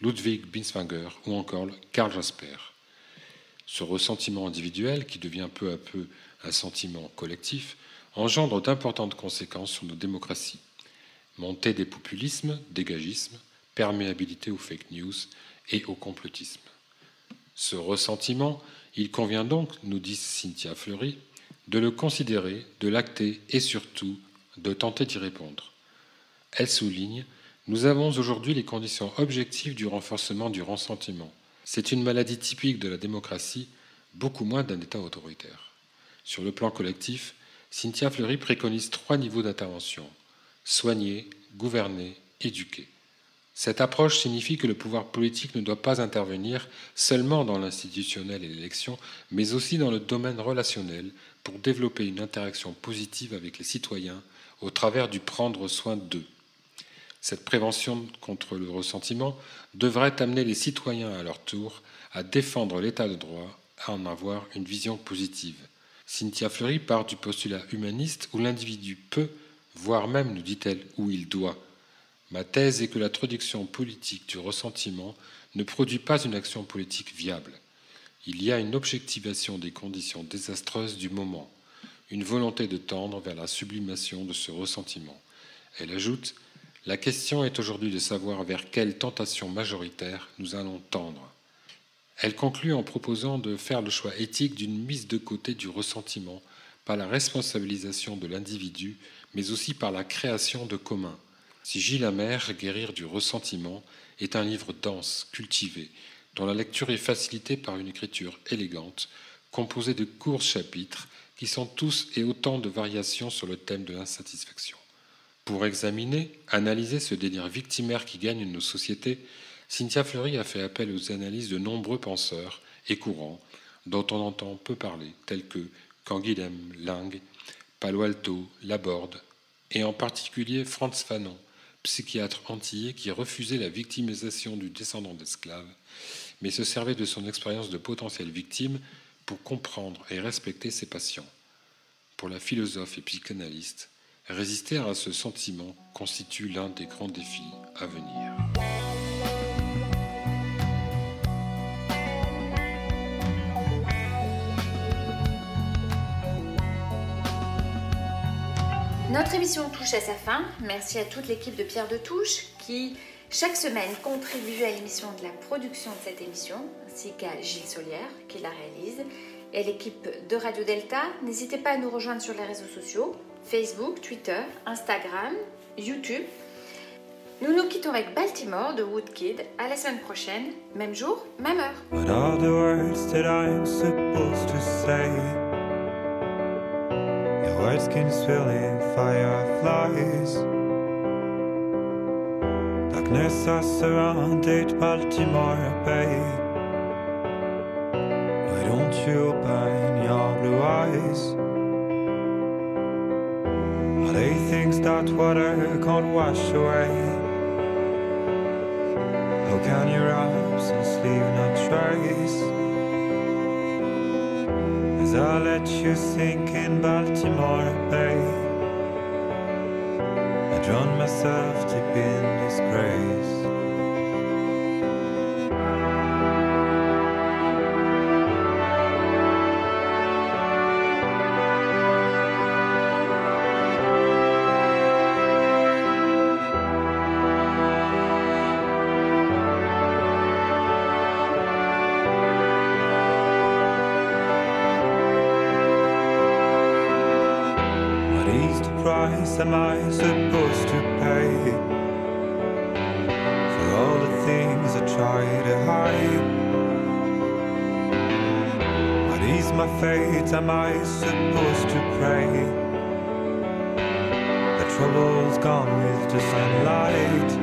Ludwig Binswanger ou encore Karl Jasper. Ce ressentiment individuel, qui devient peu à peu un sentiment collectif, engendre d'importantes conséquences sur nos démocraties. Montée des populismes, dégagisme, perméabilité aux fake news et au complotisme. Ce ressentiment, il convient donc, nous dit Cynthia Fleury, de le considérer, de l'acter et surtout de tenter d'y répondre. Elle souligne Nous avons aujourd'hui les conditions objectives du renforcement du ressentiment. C'est une maladie typique de la démocratie, beaucoup moins d'un État autoritaire. Sur le plan collectif, Cynthia Fleury préconise trois niveaux d'intervention soigner, gouverner, éduquer. Cette approche signifie que le pouvoir politique ne doit pas intervenir seulement dans l'institutionnel et l'élection, mais aussi dans le domaine relationnel pour développer une interaction positive avec les citoyens au travers du prendre soin d'eux. Cette prévention contre le ressentiment devrait amener les citoyens à leur tour à défendre l'état de droit, à en avoir une vision positive. Cynthia Fleury part du postulat humaniste où l'individu peut, voire même, nous dit-elle, où il doit. Ma thèse est que la traduction politique du ressentiment ne produit pas une action politique viable. Il y a une objectivation des conditions désastreuses du moment, une volonté de tendre vers la sublimation de ce ressentiment. Elle ajoute La question est aujourd'hui de savoir vers quelle tentation majoritaire nous allons tendre. Elle conclut en proposant de faire le choix éthique d'une mise de côté du ressentiment par la responsabilisation de l'individu, mais aussi par la création de communs. Si Gilles Guérir du ressentiment, est un livre dense, cultivé, dont la lecture est facilitée par une écriture élégante, composée de courts chapitres qui sont tous et autant de variations sur le thème de l'insatisfaction. Pour examiner, analyser ce délire victimaire qui gagne nos sociétés, Cynthia Fleury a fait appel aux analyses de nombreux penseurs et courants dont on entend peu parler, tels que Canguilhem, Ling, Palo Alto, Laborde, et en particulier Franz Fanon, psychiatre antillais qui refusait la victimisation du descendant d'esclaves, mais se servait de son expérience de potentielle victime pour comprendre et respecter ses patients. Pour la philosophe et psychanalyste, résister à ce sentiment constitue l'un des grands défis à venir. Notre émission touche à sa fin. Merci à toute l'équipe de Pierre de Touche qui, chaque semaine, contribue à l'émission de la production de cette émission, ainsi qu'à Gilles Solière qui la réalise, et à l'équipe de Radio Delta. N'hésitez pas à nous rejoindre sur les réseaux sociaux Facebook, Twitter, Instagram, YouTube. Nous nous quittons avec Baltimore de Woodkid. À la semaine prochaine, même jour, même heure. What are the words that I'm supposed to say? Your words can spill in fireflies. Darkness has surrounded Baltimore Bay. Why don't you open your blue eyes? They things that water can't wash away? How can your absence leave no trace? As I let you sink in Baltimore Bay, I drown myself deep in am I supposed to pay for all the things I try to hide? What is my fate? Am I supposed to pray? The trouble's gone with the sunlight.